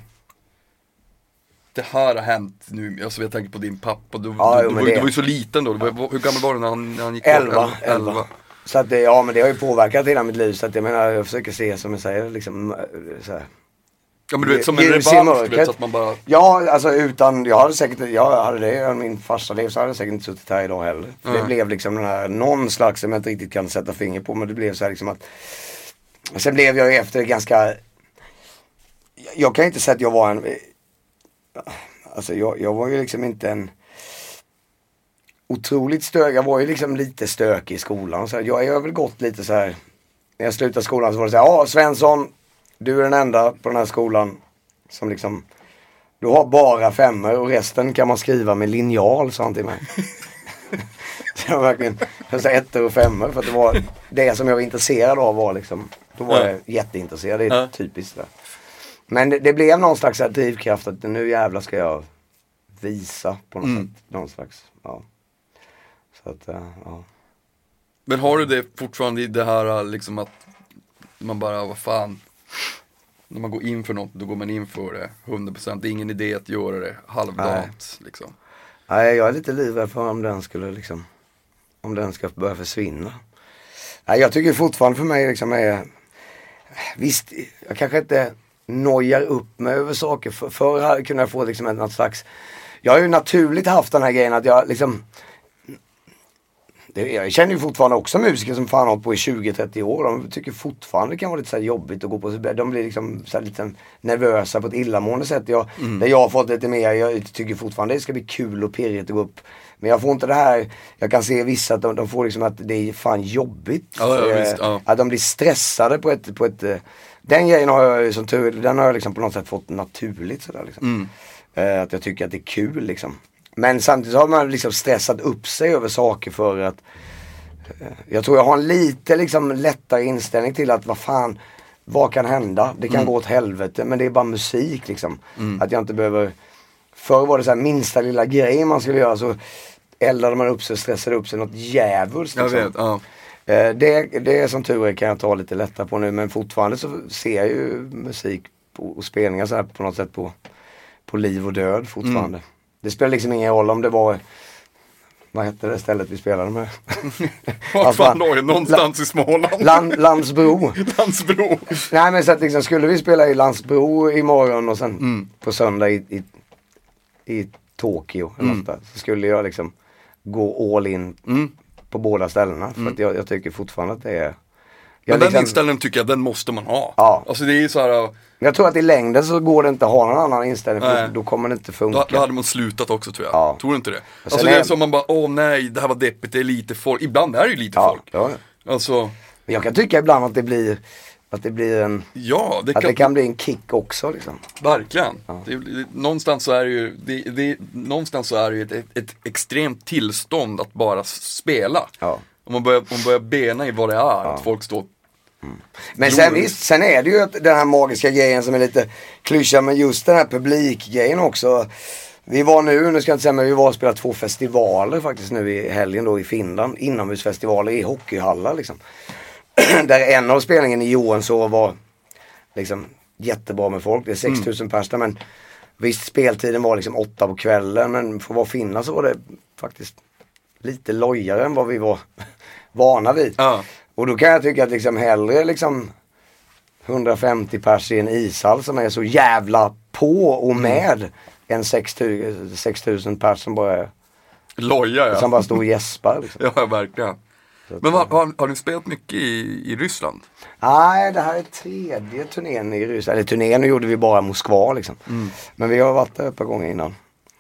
det här har hänt nu, alltså jag tänker på din pappa, du, Ja, du, jo, du, var, det- du var ju så liten då, var, hur gammal var du när han, när han gick Elva, bort? elva. Så att det, ja men det har ju påverkat hela mitt liv så att jag menar jag försöker se som jag säger liksom så här. Ja men du vet som en revansch, så att man bara Ja, alltså utan, jag hade säkert, jag hade det, min farsa levt så hade jag säkert inte suttit här idag heller. För Det blev liksom den här, någon slags, som jag inte riktigt kan sätta finger på, men det blev så här liksom att Sen blev jag ju efter ganska Jag kan inte säga att jag var en Alltså jag, jag var ju liksom inte en Otroligt stök, jag var ju liksom lite stökig i skolan. Så här, jag har väl gått lite så här. När jag slutade skolan så var det så här, ja Svensson, du är den enda på den här skolan som liksom Du har bara femmor och resten kan man skriva med linjal sa han till mig. så jag var verkligen så ettor och femmor för att det var det som jag var intresserad av var liksom Då var Ja. jag jätteintresserad, det är typiskt det. Men det, det blev någon slags drivkraft att nu jävlar ska jag visa på något Mm. sätt. Någon slags, ja. Så att, eh, ja. Men har du det fortfarande i det här liksom att man bara, vad fan När man går in för något, då går man in för det 100% Det är ingen idé att göra det halvdant liksom Nej, jag är lite livrädd för om den skulle liksom, om den ska börja försvinna. Nej, jag tycker fortfarande för mig liksom är, visst, jag kanske inte nojar upp mig över saker. För, förr kunde jag få liksom ett, något slags, jag har ju naturligt haft den här grejen att jag liksom det, jag känner ju fortfarande också musiker som fan har på i 20-30 år. De tycker fortfarande det kan vara lite så här jobbigt att gå på. De blir liksom så lite nervösa på ett illamående sätt. Jag, Där jag har fått lite mer, jag tycker fortfarande det ska bli kul och pirrigt att gå upp. Men jag får inte det här, jag kan se vissa att de, de får liksom att det är fan jobbigt. Ja, ja, Eh, visst, ja. Att de blir stressade på ett, på ett eh, den grejen har jag ju som tur den har jag liksom på något sätt fått naturligt sådär liksom. Eh, att jag tycker att det är kul liksom. Men samtidigt har man liksom stressat upp sig över saker för att eh, Jag tror jag har en lite liksom lättare inställning till att vad fan Vad kan hända? Det kan gå åt helvete men det är bara musik liksom. Att jag inte behöver Förr var det så här minsta lilla grej man skulle göra så eldade man upp sig stressade upp sig något djävulskt. Jag liksom. vet, ja Det, det är som tur är kan jag ta lite lättare på nu men fortfarande så ser jag ju musik och spelningar så här på något sätt på, på liv och död fortfarande. Det spelar liksom ingen roll om det var vad hette det stället vi spelade med? Vad fan det? Någonstans i Småland? Land, Landsbro. Landsbro Nej men så att liksom, skulle vi spela i Landsbro imorgon och sen Mm. på söndag i, i, i Tokyo Mm. där, så skulle jag liksom gå all in Mm. På båda ställena. För att jag, jag tycker fortfarande att det är Men jag, den liksom, inställningen tycker jag, den måste man ha Ja. Alltså det är så här, jag tror att i längden så går det inte att ha någon annan inställning för Nej. då, då kommer det inte då, funka. då hade man slutat också tror jag Ja. Tror du inte det? Alltså det är är- som man bara, åh nej, det här var deppigt, det är lite folk Ibland är det ju lite ja, folk ja. Alltså, Men jag kan tycka ibland att det blir att det blir en, ja det att kan, det kan bli en kick också liksom. Verkligen. Det, det, någonstans så är det ju, det, det, någonstans så är det ju ett, ett, ett extremt tillstånd att bara spela. Ja. Om man börjar, om man börjar bena i vad det är, att folk står Men sen visst, sen är det ju den här magiska grejen som är lite klyscha men just den här publikgrejen också. Vi var nu, nu ska jag inte säga men vi var och spelade två festivaler faktiskt nu i helgen då i Finland. Inomhusfestivaler i hockeyhallar liksom. Där en av spelningen i Johansson var liksom jättebra med folk. Det är 6000 pers där men visst speltiden var liksom åtta på kvällen men för att vara finna så var det faktiskt lite lojare än vad vi var vana vid. Ja. Och då kan jag tycka att liksom hellre liksom 150 pers i en ishall som är så jävla på och med än 6000 6000 pers som bara, loja ja. som bara står och gäspar. Liksom. Ja, verkligen. Men vad, har, har ni spelat mycket i, i Ryssland? Nej, det här är tredje turnén i Ryssland. Eller turnén, gjorde vi bara Moskva liksom. Men vi har varit där ett par gånger innan.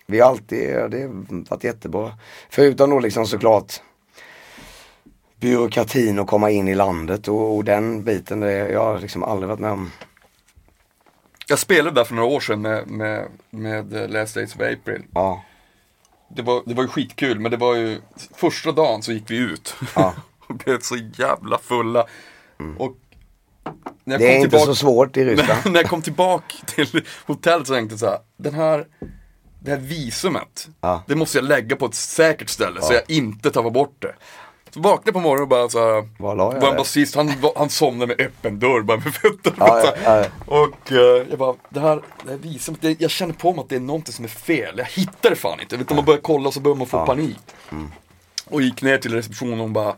Vi har alltid, det har varit jättebra. Förutom då liksom såklart byråkratin och komma in i landet och, och den biten. Det, jag har liksom aldrig varit med om. Jag spelade där för några år sedan med, med, med Last Days of April. Ja, Det var, det var ju skitkul, men det var ju första dagen så gick vi ut. Ja. och blev så jävla fulla. Och när jag det är kom inte tillbaka, så svårt i Ryssland. när jag kom tillbaka till hotellet så tänkte jag så här, den här det här visumet, Ja. det måste jag lägga på ett säkert ställe så jag inte tappar bort det. Så vaknade jag på morgonen och bara så här, Var la jag var en basist, han, han somnade med öppen dörr bara med fötterna. Ja, ja, ja. Och eh, jag bara, det här, det här visumet, det, jag känner på mig att det är någonting som är fel. Jag hittar det fan inte. När man börjar kolla så börjar man få panik. Och gick ner till receptionen och bara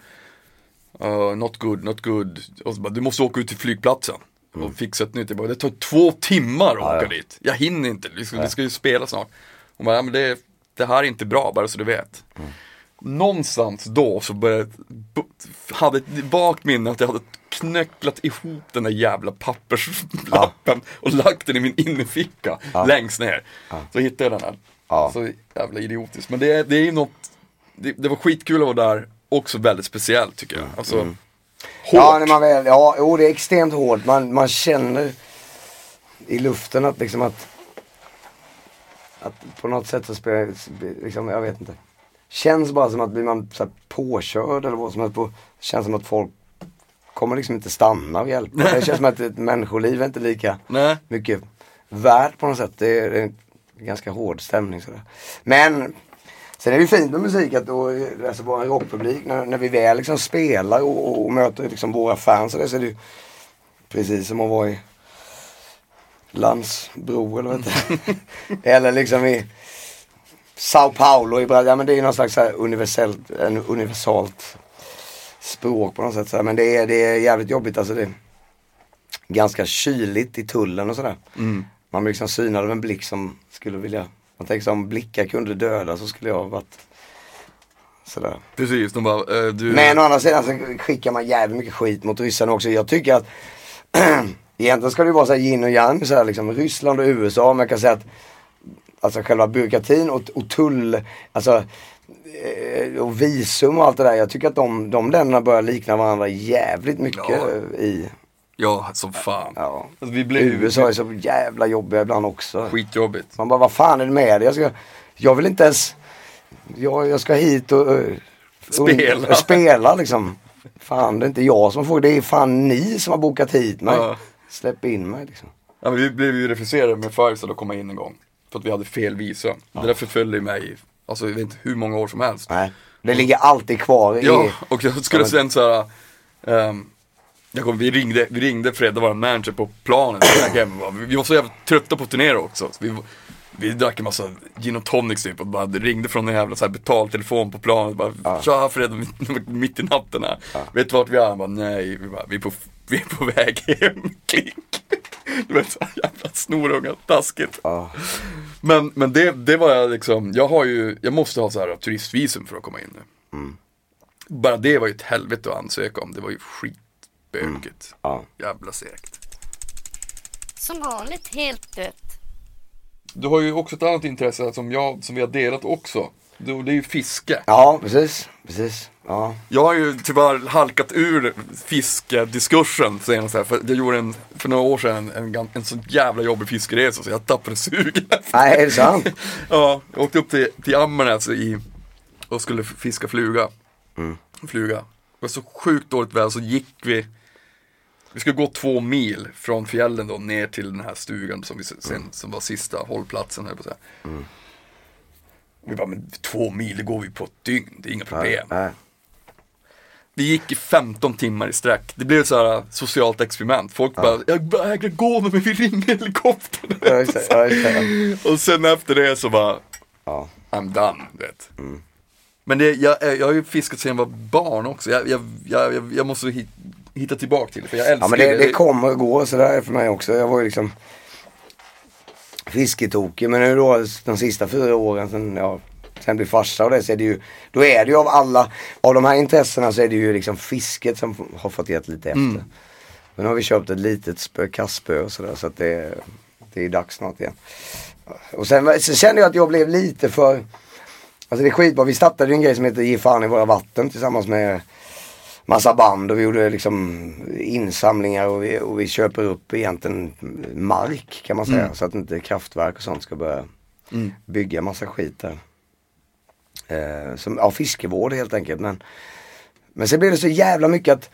uh, Not good, not good. Och så bara, du måste åka ut till flygplatsen. Och fixa ett nytt. Jag bara, det tar två timmar att Mm. Åka dit. Jag hinner inte, vi ska, vi ska ju spela snart. Hon bara, ja, men det, det här är inte bra, bara så du vet. Mm. Någonstans då så började jag, hade ett vagt minne att jag hade knöcklat ihop den där jävla papperslappen och lagt den i min innerficka längst ner. Så hittade jag den här. Ja. Så jävla idiotiskt. Men det, är- det är ju något, det, det var skitkul att vara där, också väldigt speciellt tycker jag. Alltså, hårt. Ja, när man väl, ja, jo, det är extremt hårt. Man, man känner i luften att liksom att, att på något sätt så spelar, liksom, jag vet inte. Känns bara som att blir man så påkörd eller vad som helst på, känns som att folk kommer liksom inte stanna och hjälpa. Det känns som att ett människoliv är inte lika Nej. mycket värt på något sätt. Det är, det är en ganska hård stämning sådär. Men sen är det ju fint med musik att då, alltså en rockpublik när, när vi väl liksom spelar och, och, och möter liksom våra fans och det, så är det ju precis som att vara i Landsbro eller vad heter det? Eller liksom i Sao Paulo i Brasilien. Ja, men det är någon slags universellt, en universalt språk på något sätt. Så. Men det är, det är jävligt jobbigt alltså. Det är ganska kyligt i tullen och sådär. Man blir liksom synad av en blick som skulle vilja, man tänker om blickar kunde döda så skulle jag ha varit sådär. Precis, de bara, eh, du... Men å andra sidan så skickar man jävligt mycket skit mot ryssarna också. Jag tycker att egentligen ska det vara så här yin och yang, så här, liksom, Ryssland och USA. Men jag kan säga att alltså själva byråkratin och, och tull, alltså eh, och visum och allt det där. Jag tycker att de, de länderna börjar likna varandra jävligt mycket Ja. eh, i Ja, som fan. Ja. Alltså, vi blev USA är så jävla jobbiga ibland också. skitjobbigt. Man bara, vad fan är det med dig? Jag, ska, jag vill inte ens, jag, jag ska hit och uh, Spela. och spela liksom. Fan, det är inte jag som får, det är fan ni som har bokat hit mig. Ja. Släpp in mig liksom. Ja, men vi blev ju refuserade med Fireside att komma in en gång. För att vi hade fel visum. Det där förföljde mig, i, alltså jag vet inte hur många år som helst. Nej. Det ligger alltid kvar i, Ja, och jag skulle Ja, sen såhär, um, jag kom, vi, ringde, vi ringde Fred, vår manager på. Va? Vi var så jävla trötta på att turnera också. Så vi, vi drack en massa gin och tonics typ och bara ringde från en jävla så här betaltelefon på planet. Bara, Tja Fred, mitt, i natten här. Vet du vart vi är? Han bara, nej, vi, bara, vi, är på, vi är på väg hem. Klick. Du vet, så här jävla snorungar, taskigt. Ja. Men, men det, det var jag liksom, jag har ju, jag måste ha så här turistvisum för att komma in nu. Bara det var ju ett helvete att ansöka om, det var ju skitbökigt. Ja. Jävla segt. Som vanligt helt dött. Du har ju också ett annat intresse som, jag, som vi har delat också. Det, det är ju fiske. ja, precis. Precis. Ja. Jag har ju tyvärr halkat ur fiskediskursen senast här, för jag gjorde en, för några år sedan en, en, en så jävla jobbig fiskeresa så jag tappade sugen. Nej, är det sant? Ja, jag åkte upp till, till Ammarnäs i, och skulle fiska fluga. Fluga. Det var så sjukt dåligt väder så gick vi, vi skulle gå två mil från fjällen då ner till den här stugan som, vi, sen, som var sista hållplatsen. jag på att säga. Och Vi bara, men två mil det går vi på ett dygn, det är inga problem. Nej. Vi gick i 15 timmar i sträck. Det blev ett så här socialt experiment. Folk bara, jag vägrar gå men vi ringer helikoptern. Ja, det. Ja, det. Och sen efter det så bara, Ja. I'm done, vet. Men det, jag, jag har ju fiskat sedan jag var barn också. Jag, jag, jag, jag, måste hit, hitta tillbaka till det, för jag älskar Ja men det, det kommer och går sådär för mig också. Jag var ju liksom fisketokig men nu då de sista fyra åren sen jag sen blev farsa och det så är det ju, då är det ju av alla, av de här intressena så är det ju liksom fisket som har fått gett lite efter. Men nu har vi köpt ett litet spö, kastspö och sådär så att det, det är dags snart igen. Och sen, sen kände jag att jag blev lite för, alltså det är skitbra, vi startade ju en grej som heter Ge fan i våra vatten tillsammans med massa band och vi gjorde liksom insamlingar och vi, och vi köper upp egentligen mark kan man säga. Så att inte kraftverk och sånt ska börja bygga massa skit där. Eh, som, ja, fiskevård helt enkelt. Men, men sen blev det så jävla mycket att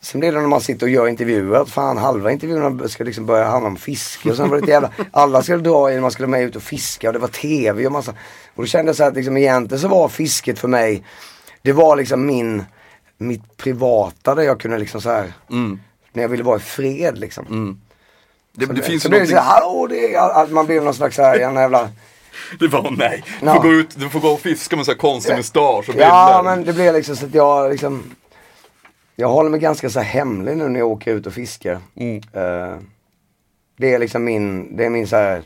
Sen blir det när man sitter och gör intervjuer att fan halva intervjuerna ska liksom börja handla om fiske och sen var det jävla, alla skulle dra i, man skulle med ut och fiska och det var tv och massa. Och då kände jag så att liksom egentligen så var fisket för mig, det var liksom min, mitt privata där jag kunde liksom så här när jag ville vara i fred liksom. Det, det finns så ju blir det så någonting, här, hallå, det är, att man blir någon slags så här, en jävla det var nej. Du Ja. får gå ut, du får gå och fiska med så här konstig mustasch och Ja bilder. men det blir liksom så att jag liksom Jag håller mig ganska så här hemlig nu när jag åker ut och fiskar. Mm. Eh, det är liksom min, det är min så här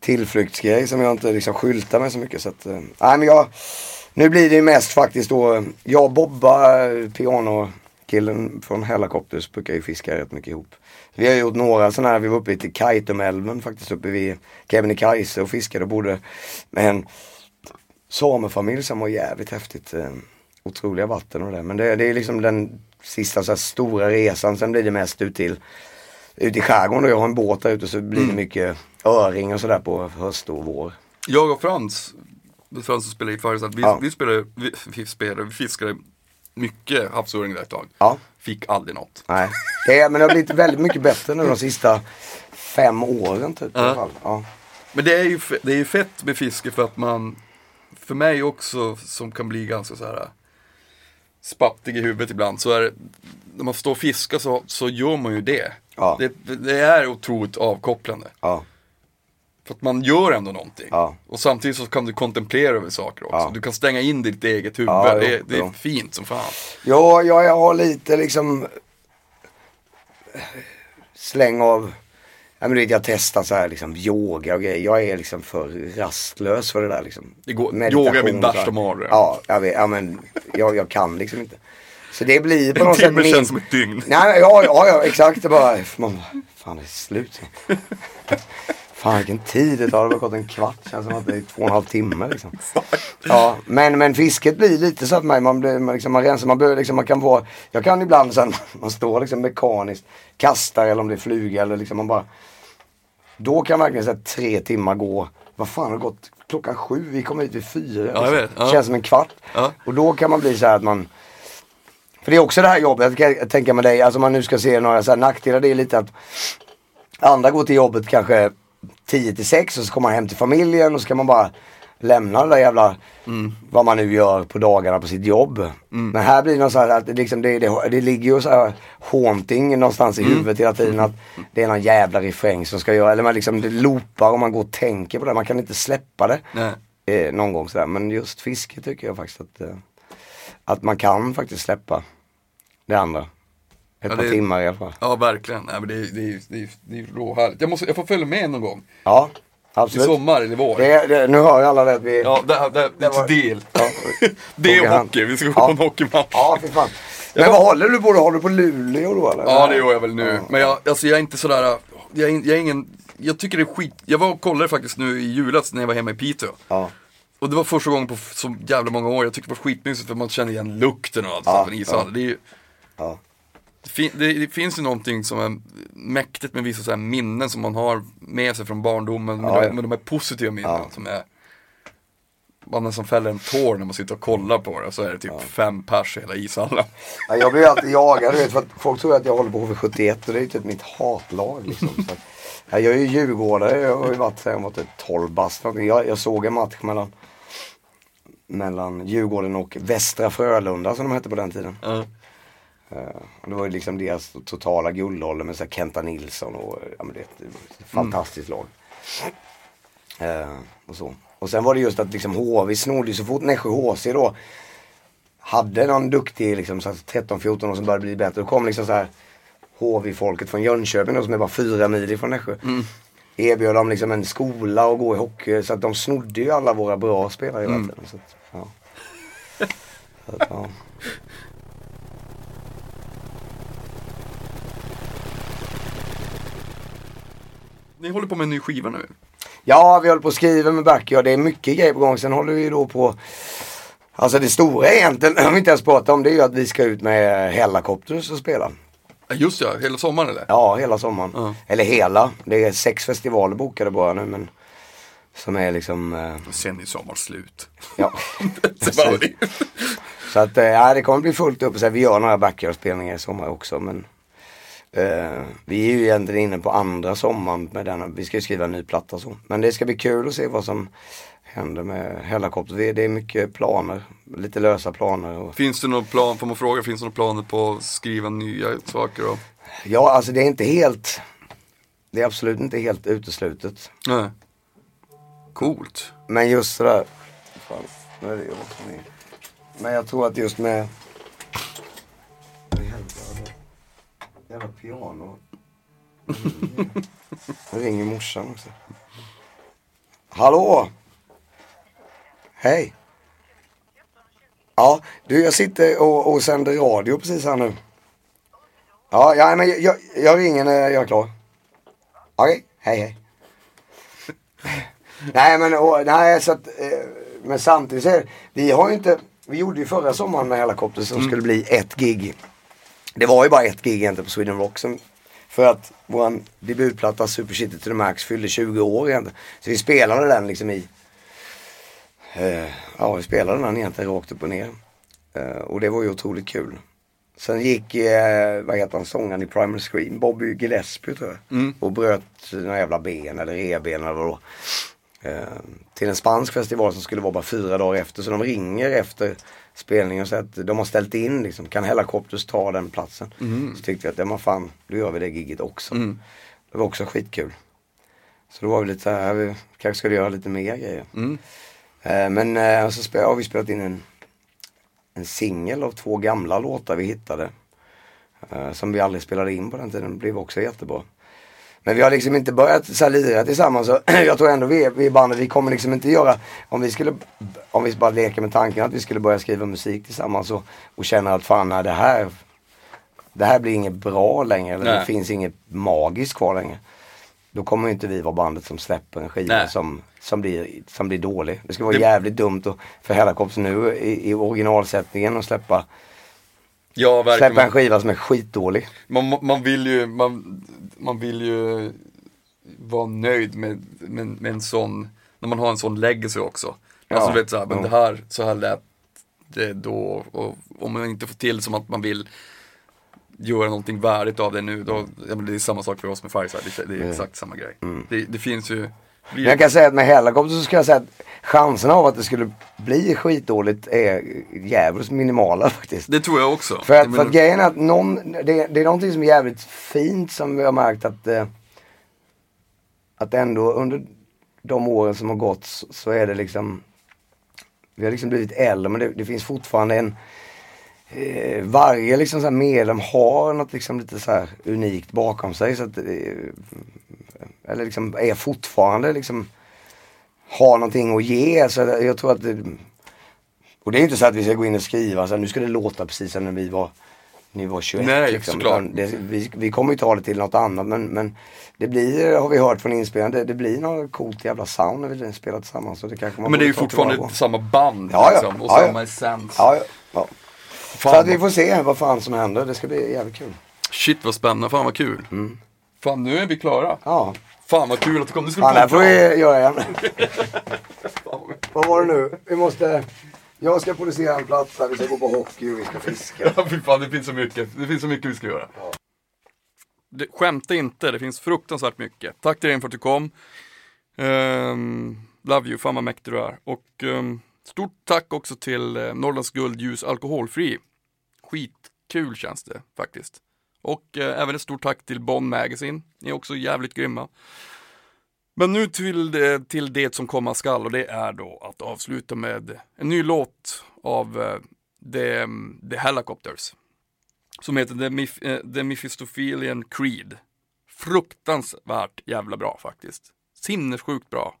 tillflyktsgrej som jag inte liksom skyltar med så mycket så att, eh, nej men jag Nu blir det mest faktiskt då, jag och Bobba, pianokillen från Hellacopters brukar ju fiska rätt mycket ihop. Vi har gjort några sådana här, vi var uppe till Kaitumälven faktiskt uppe vid Kebnekaise och fiskade och bodde med en samefamilj som var jävligt häftigt. Eh, otroliga vatten och det. Men det, det är liksom den sista så stora resan. Sen blir det mest ut till ut i skärgården och jag har en båt där ute så blir det mycket öring och sådär på höst och vår. Jag och Frans, Frans som spelar i Färjestad, vi, Ja. vi spelade, vi, vi spelade, vi fiskade mycket havsöring där ett tag. Ja. Fick aldrig något. Nej, det är, men det har blivit väldigt mycket bättre nu de sista fem åren typ. Ja. fall. Ja. Men det är ju, det är ju fett med fiske för att man, för mig också som kan bli ganska så här äh, spattig i huvudet ibland, så är det, när man står och fiskar så, så gör man ju det. Ja. det. Det är otroligt avkopplande. Ja. För att man gör ändå någonting. Ja. Och samtidigt så kan du kontemplera över saker också. Ja. Du kan stänga in ditt eget huvud. Ja, det, det är fint som fan. Ja, jag, jag har lite liksom släng av Ja, men du vet, jag testar så här liksom yoga och grejer. Jag är liksom för rastlös för det där liksom. Det går- Meditation yoga är min värsta mardröm. Ja, jag vet, ja men jag, jag kan liksom inte. Så det blir på En något sätt timme min... känns som ett dygn. Nej, ja, ja, ja exakt. Det bara, man, fan det är slut. Fan vilken tid det tar. Det har gått en kvart. Känns som att det är två och en halv timme liksom. Ja, men, men fisket blir lite så att man, man, blir, man, liksom, man rensar, man behöver liksom, man kan vara, jag kan ibland sen, man står liksom mekaniskt, kastar eller om det är fluga eller liksom man bara, då kan verkligen så tre timmar gå, vad fan har det gått klockan sju, vi kom ut vid fyra. Ja, jag vet, ja. Känns som en kvart. Ja. Och då kan man bli så här att man, för det är också det här jobbet, jag kan tänka med dig, alltså om man nu ska se några så här nackdelar, det är lite att andra går till jobbet kanske 10 till 6 och så kommer man hem till familjen och så kan man bara lämna det där jävla, vad man nu gör på dagarna på sitt jobb. Men här blir det så här att det, liksom, det, det, det ligger ju så här haunting någonstans i huvudet hela tiden att det är någon jävla refräng som ska göra, eller man liksom det loopar och man går och tänker på det, man kan inte släppa det. Eh, någon gång sådär, men just fiske tycker jag faktiskt att, eh, att man kan faktiskt släppa det andra. Ett Ja, par det- timmar i alla fall. Ja, verkligen. Nej, men det, är- det, det, det är råhärligt. Jag, måste, jag får följa med någon gång. Ja, I absolut. sommar eller vår. Det, det, nu hör ju alla det vi... Ja, det, det, det är var- del. Ja. Det är hockey, vi ska gå Ja. på en hockeymatch. Ja, fy fan. Men vad håller du på då? Håller du på Luleå då eller? Ja det gör jag väl nu. Men jag, alltså, jag är inte sådär, jag jag är ingen, jag tycker det är skit. Jag var och kollade faktiskt nu i julas när jag var hemma i Piteå. Ja. Och det var första gången på så jävla många år, jag tyckte det var skitmysigt för man känner igen lukten och allt Ja, ja, från ishallen. ja. Det, är ju, Ja. det, fin, det, det finns ju någonting som är mäktigt med vissa så minnen som man har med sig från barndomen. Ja, de, ja. med de här positiva minnen Ja. som är man nästan fäller en tår när man sitter och kollar på det. Så är det typ fem pers i hela ishallen. Ja, jag blir alltid jagad, vet, för att folk tror att jag håller på HV71 och det är ju typ mitt hatlag liksom. Så ja, jag är ju djurgårdare, jag har ju varit sen jag var typ 12 bast. Jag, jag såg en match mellan, mellan Djurgården och Västra Frölunda som de hette på den tiden. Ja. Eh, det var ju liksom deras totala guldålder med så här Kenta Nilsson och ja, men det, ett fantastiskt lag. Eh, och, så. och sen var det just att liksom HV snodde så fort Nässjö HC då hade någon duktig liksom, så här 13-14 år som började bli bättre. Då kom liksom så här HV-folket från Jönköping då, som är bara fyra mil ifrån Nässjö. Erbjöd dem liksom en skola och gå i hockey. Så att de snodde ju alla våra bra spelare hela tiden. Så att, ja. Så att, ja. Ni håller på med en ny skiva nu. Ja, vi håller på att skriva med Backyard. Det är mycket grejer på gång. Sen håller vi då på Alltså det stora egentligen, har vi inte ens pratat om, det är ju att vi ska ut med Hellacopters och spela. Just ja, hela sommaren eller? Ja, hela sommaren. Ja. Eller hela. Det är sex festivaler bokade bara nu men Som är liksom, eh, Sen är sommar slut. ja. Så att eh, ja, det kommer bli fullt upp. Så här, vi gör några backyard-spelningar i sommar också. Men eh, vi är ju egentligen inne på andra sommaren med den. Vi ska ju skriva en ny platta så. Men det ska bli kul att se vad som händer med Hellacopter. Det det är mycket planer. Lite lösa planer. Och... Finns det någon plan, får man fråga, finns det några planer på att skriva nya saker då? Ja, alltså det är inte helt. Det är absolut inte helt uteslutet. Nej. Coolt. Men just sådär. Fan, nu är det jag som är. Men jag tror att just med. Jävla piano. Nu ringer morsan också. Hallå! Hej! Ja, du jag sitter och, och sänder radio precis här nu. Ja, ja men jag, jag, jag ringer när jag är klar. Okej, hej hej. Nej men, och, nej, så att, eh, men samtidigt så är det, vi har ju inte, vi gjorde ju förra sommaren med Hellacopter som skulle bli ett gig. Det var ju bara ett gig egentligen på Sweden Rock som, för att våran debutplatta Super City to the Max fyllde 20 år egentligen. Så vi spelade den liksom i, eh, ja vi spelade den egentligen rakt upp och ner. Eh, och det var ju otroligt kul. Sen gick, eh, vad heter han, sångaren i Primal Screen, Bobby Gillespie tror jag. Och bröt sina jävla ben eller revben eller vad. Eh, till en spansk festival som skulle vara bara fyra dagar efter. Så de ringer efter spelningen och säger att de har ställt in liksom, kan Hellacopters ta den platsen? Så tyckte vi att, ja men fan, då gör vi det giget också. Det var också skitkul. Så då var vi lite så här, vi kanske skulle göra lite mer grejer. Eh, men eh, så spel, har vi spelat in en, en singel av två gamla låtar vi hittade. Eh, som vi aldrig spelade in på den tiden, blev också jättebra. Men vi har liksom inte börjat så här lira tillsammans. Så jag tror ändå vi, vi i bandet, vi kommer liksom inte göra, om vi skulle, om vi bara leker med tanken att vi skulle börja skriva musik tillsammans och, och känna att fan nej, det här, det här blir inget bra längre. Eller det finns inget magiskt kvar längre. Då kommer inte vi vara bandet som släpper en skiva som, som, blir, som blir dålig. Det skulle vara Det- jävligt dumt och, för Hellacopters nu i, i originalsättningen att släppa, Ja, verkligen. släppa en skiva som är skitdålig. Man, man vill ju, man, man vill ju vara nöjd med, med, med en sån, när man har en sån legacy också. Alltså Ja, du vet såhär, men det här, så här lät det då. Och om man inte får till som att man vill göra någonting värdigt av det nu, då, ja, men det är samma sak för oss med Fireside, det, det är exakt samma grej. Det, det finns ju, Men jag kan säga att med Hellacopter så ska jag säga att chanserna av att det skulle bli skitdåligt är jävligt minimala faktiskt. det tror jag också. För att, för att grejen är att någon, det, det är någonting som är jävligt fint som vi har märkt att eh, att ändå under de åren som har gått så, så är det liksom vi har liksom blivit äldre men det, det finns fortfarande en eh, varje liksom så här medlem har något liksom lite så här unikt bakom sig så att eh, eller liksom är fortfarande liksom har någonting att ge så jag tror att det, och det är inte så att vi ska gå in och skriva så här, nu ska det låta precis som när vi var, ni var 21. Nej, liksom. såklart. Det, vi, vi kommer ju ta det till något annat men, men det blir, har vi hört från inspelningen, det, det blir något coolt jävla sound när vi spelar tillsammans. Så det kanske man men det är ju fortfarande samma band Ja, ja. liksom, och Ja, samma essens. Ja, ja, Så att vi får se vad fan som händer, det ska bli jävligt kul. Shit vad spännande, fan vad kul. Fan nu är vi klara. Ja, Fan vad kul att du kom, nu ska du här får vi göra igen. vad var det nu? Vi måste, jag ska producera en platta, vi ska gå på hockey och vi ska fiska. Ja, fy fan, det finns så mycket. Det finns så mycket vi ska göra. Det, skämta inte, det finns fruktansvärt mycket. Tack till dig för att du kom. Ehm, love you, fan vad mäktig du är. Och ehm, stort tack också till uh, Norrlands Guld Ljus Alkoholfri. Skitkul känns det faktiskt. Och eh, även ett stort tack till Bonn Magazine. Ni är också jävligt grymma. Men nu till det, till det som komma skall och det är då att avsluta med en ny låt av eh, The, mm, The Helicopters. Som heter The, Mif, eh, The Mephistophelian Creed. Fruktansvärt jävla bra faktiskt. Sinnessjukt bra.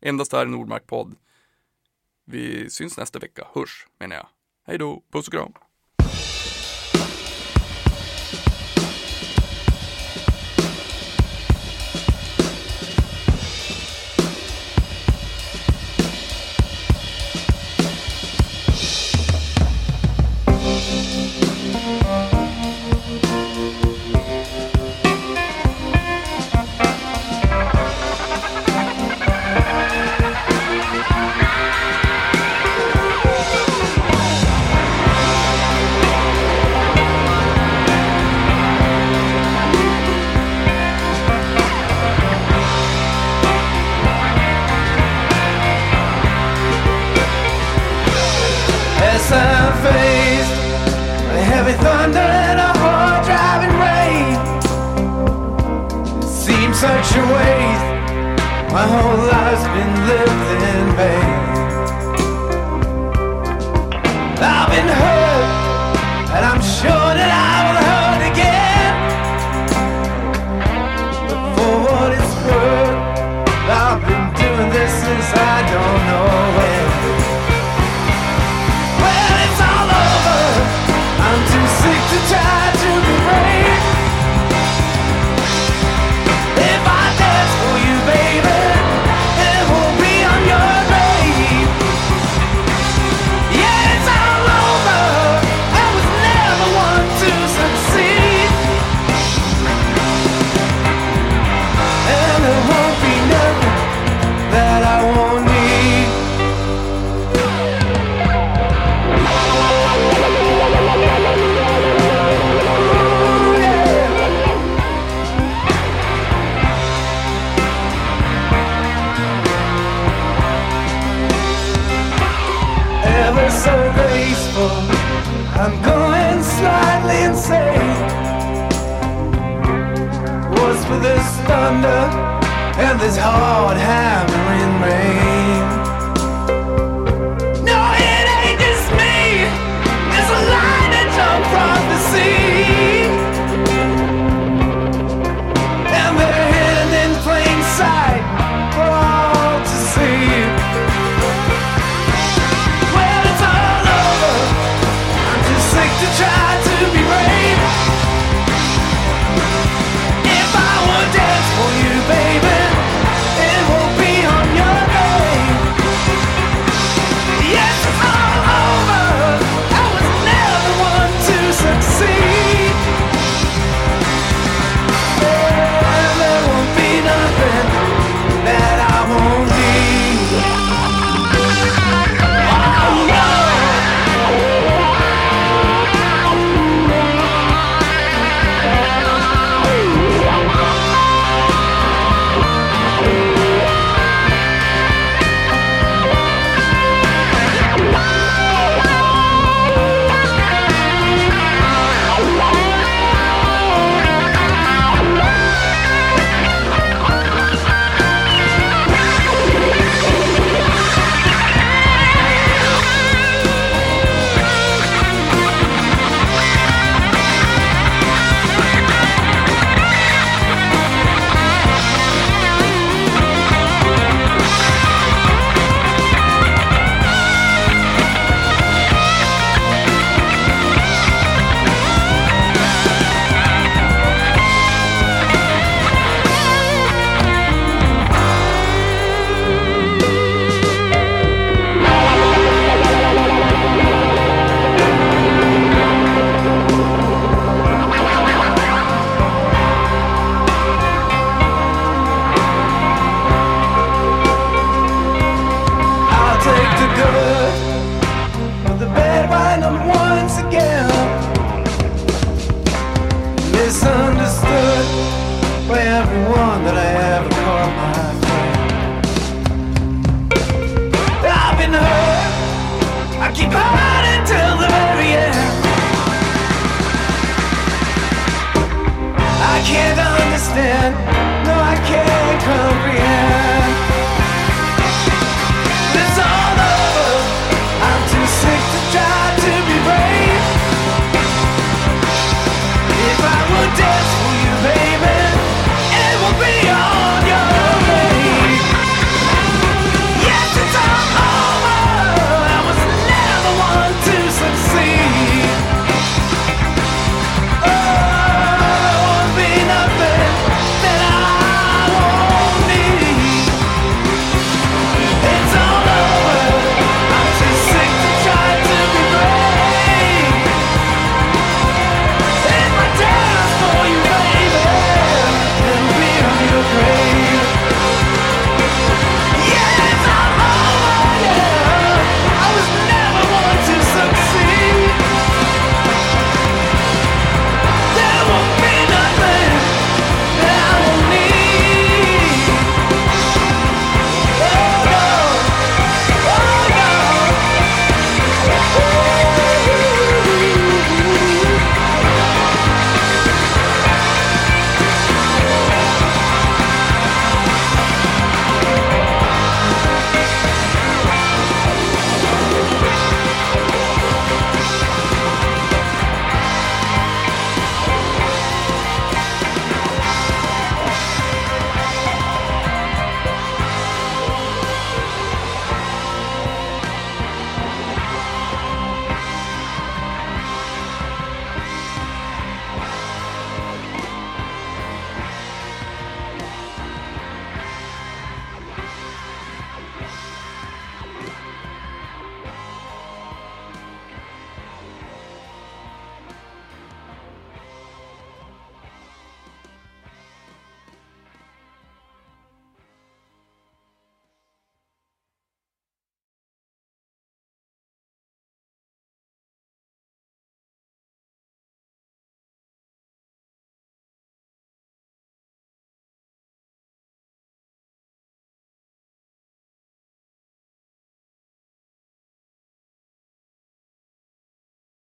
Endast här i Nordmark podd. Vi syns nästa vecka. Hörs menar jag. Hej då, puss och kram.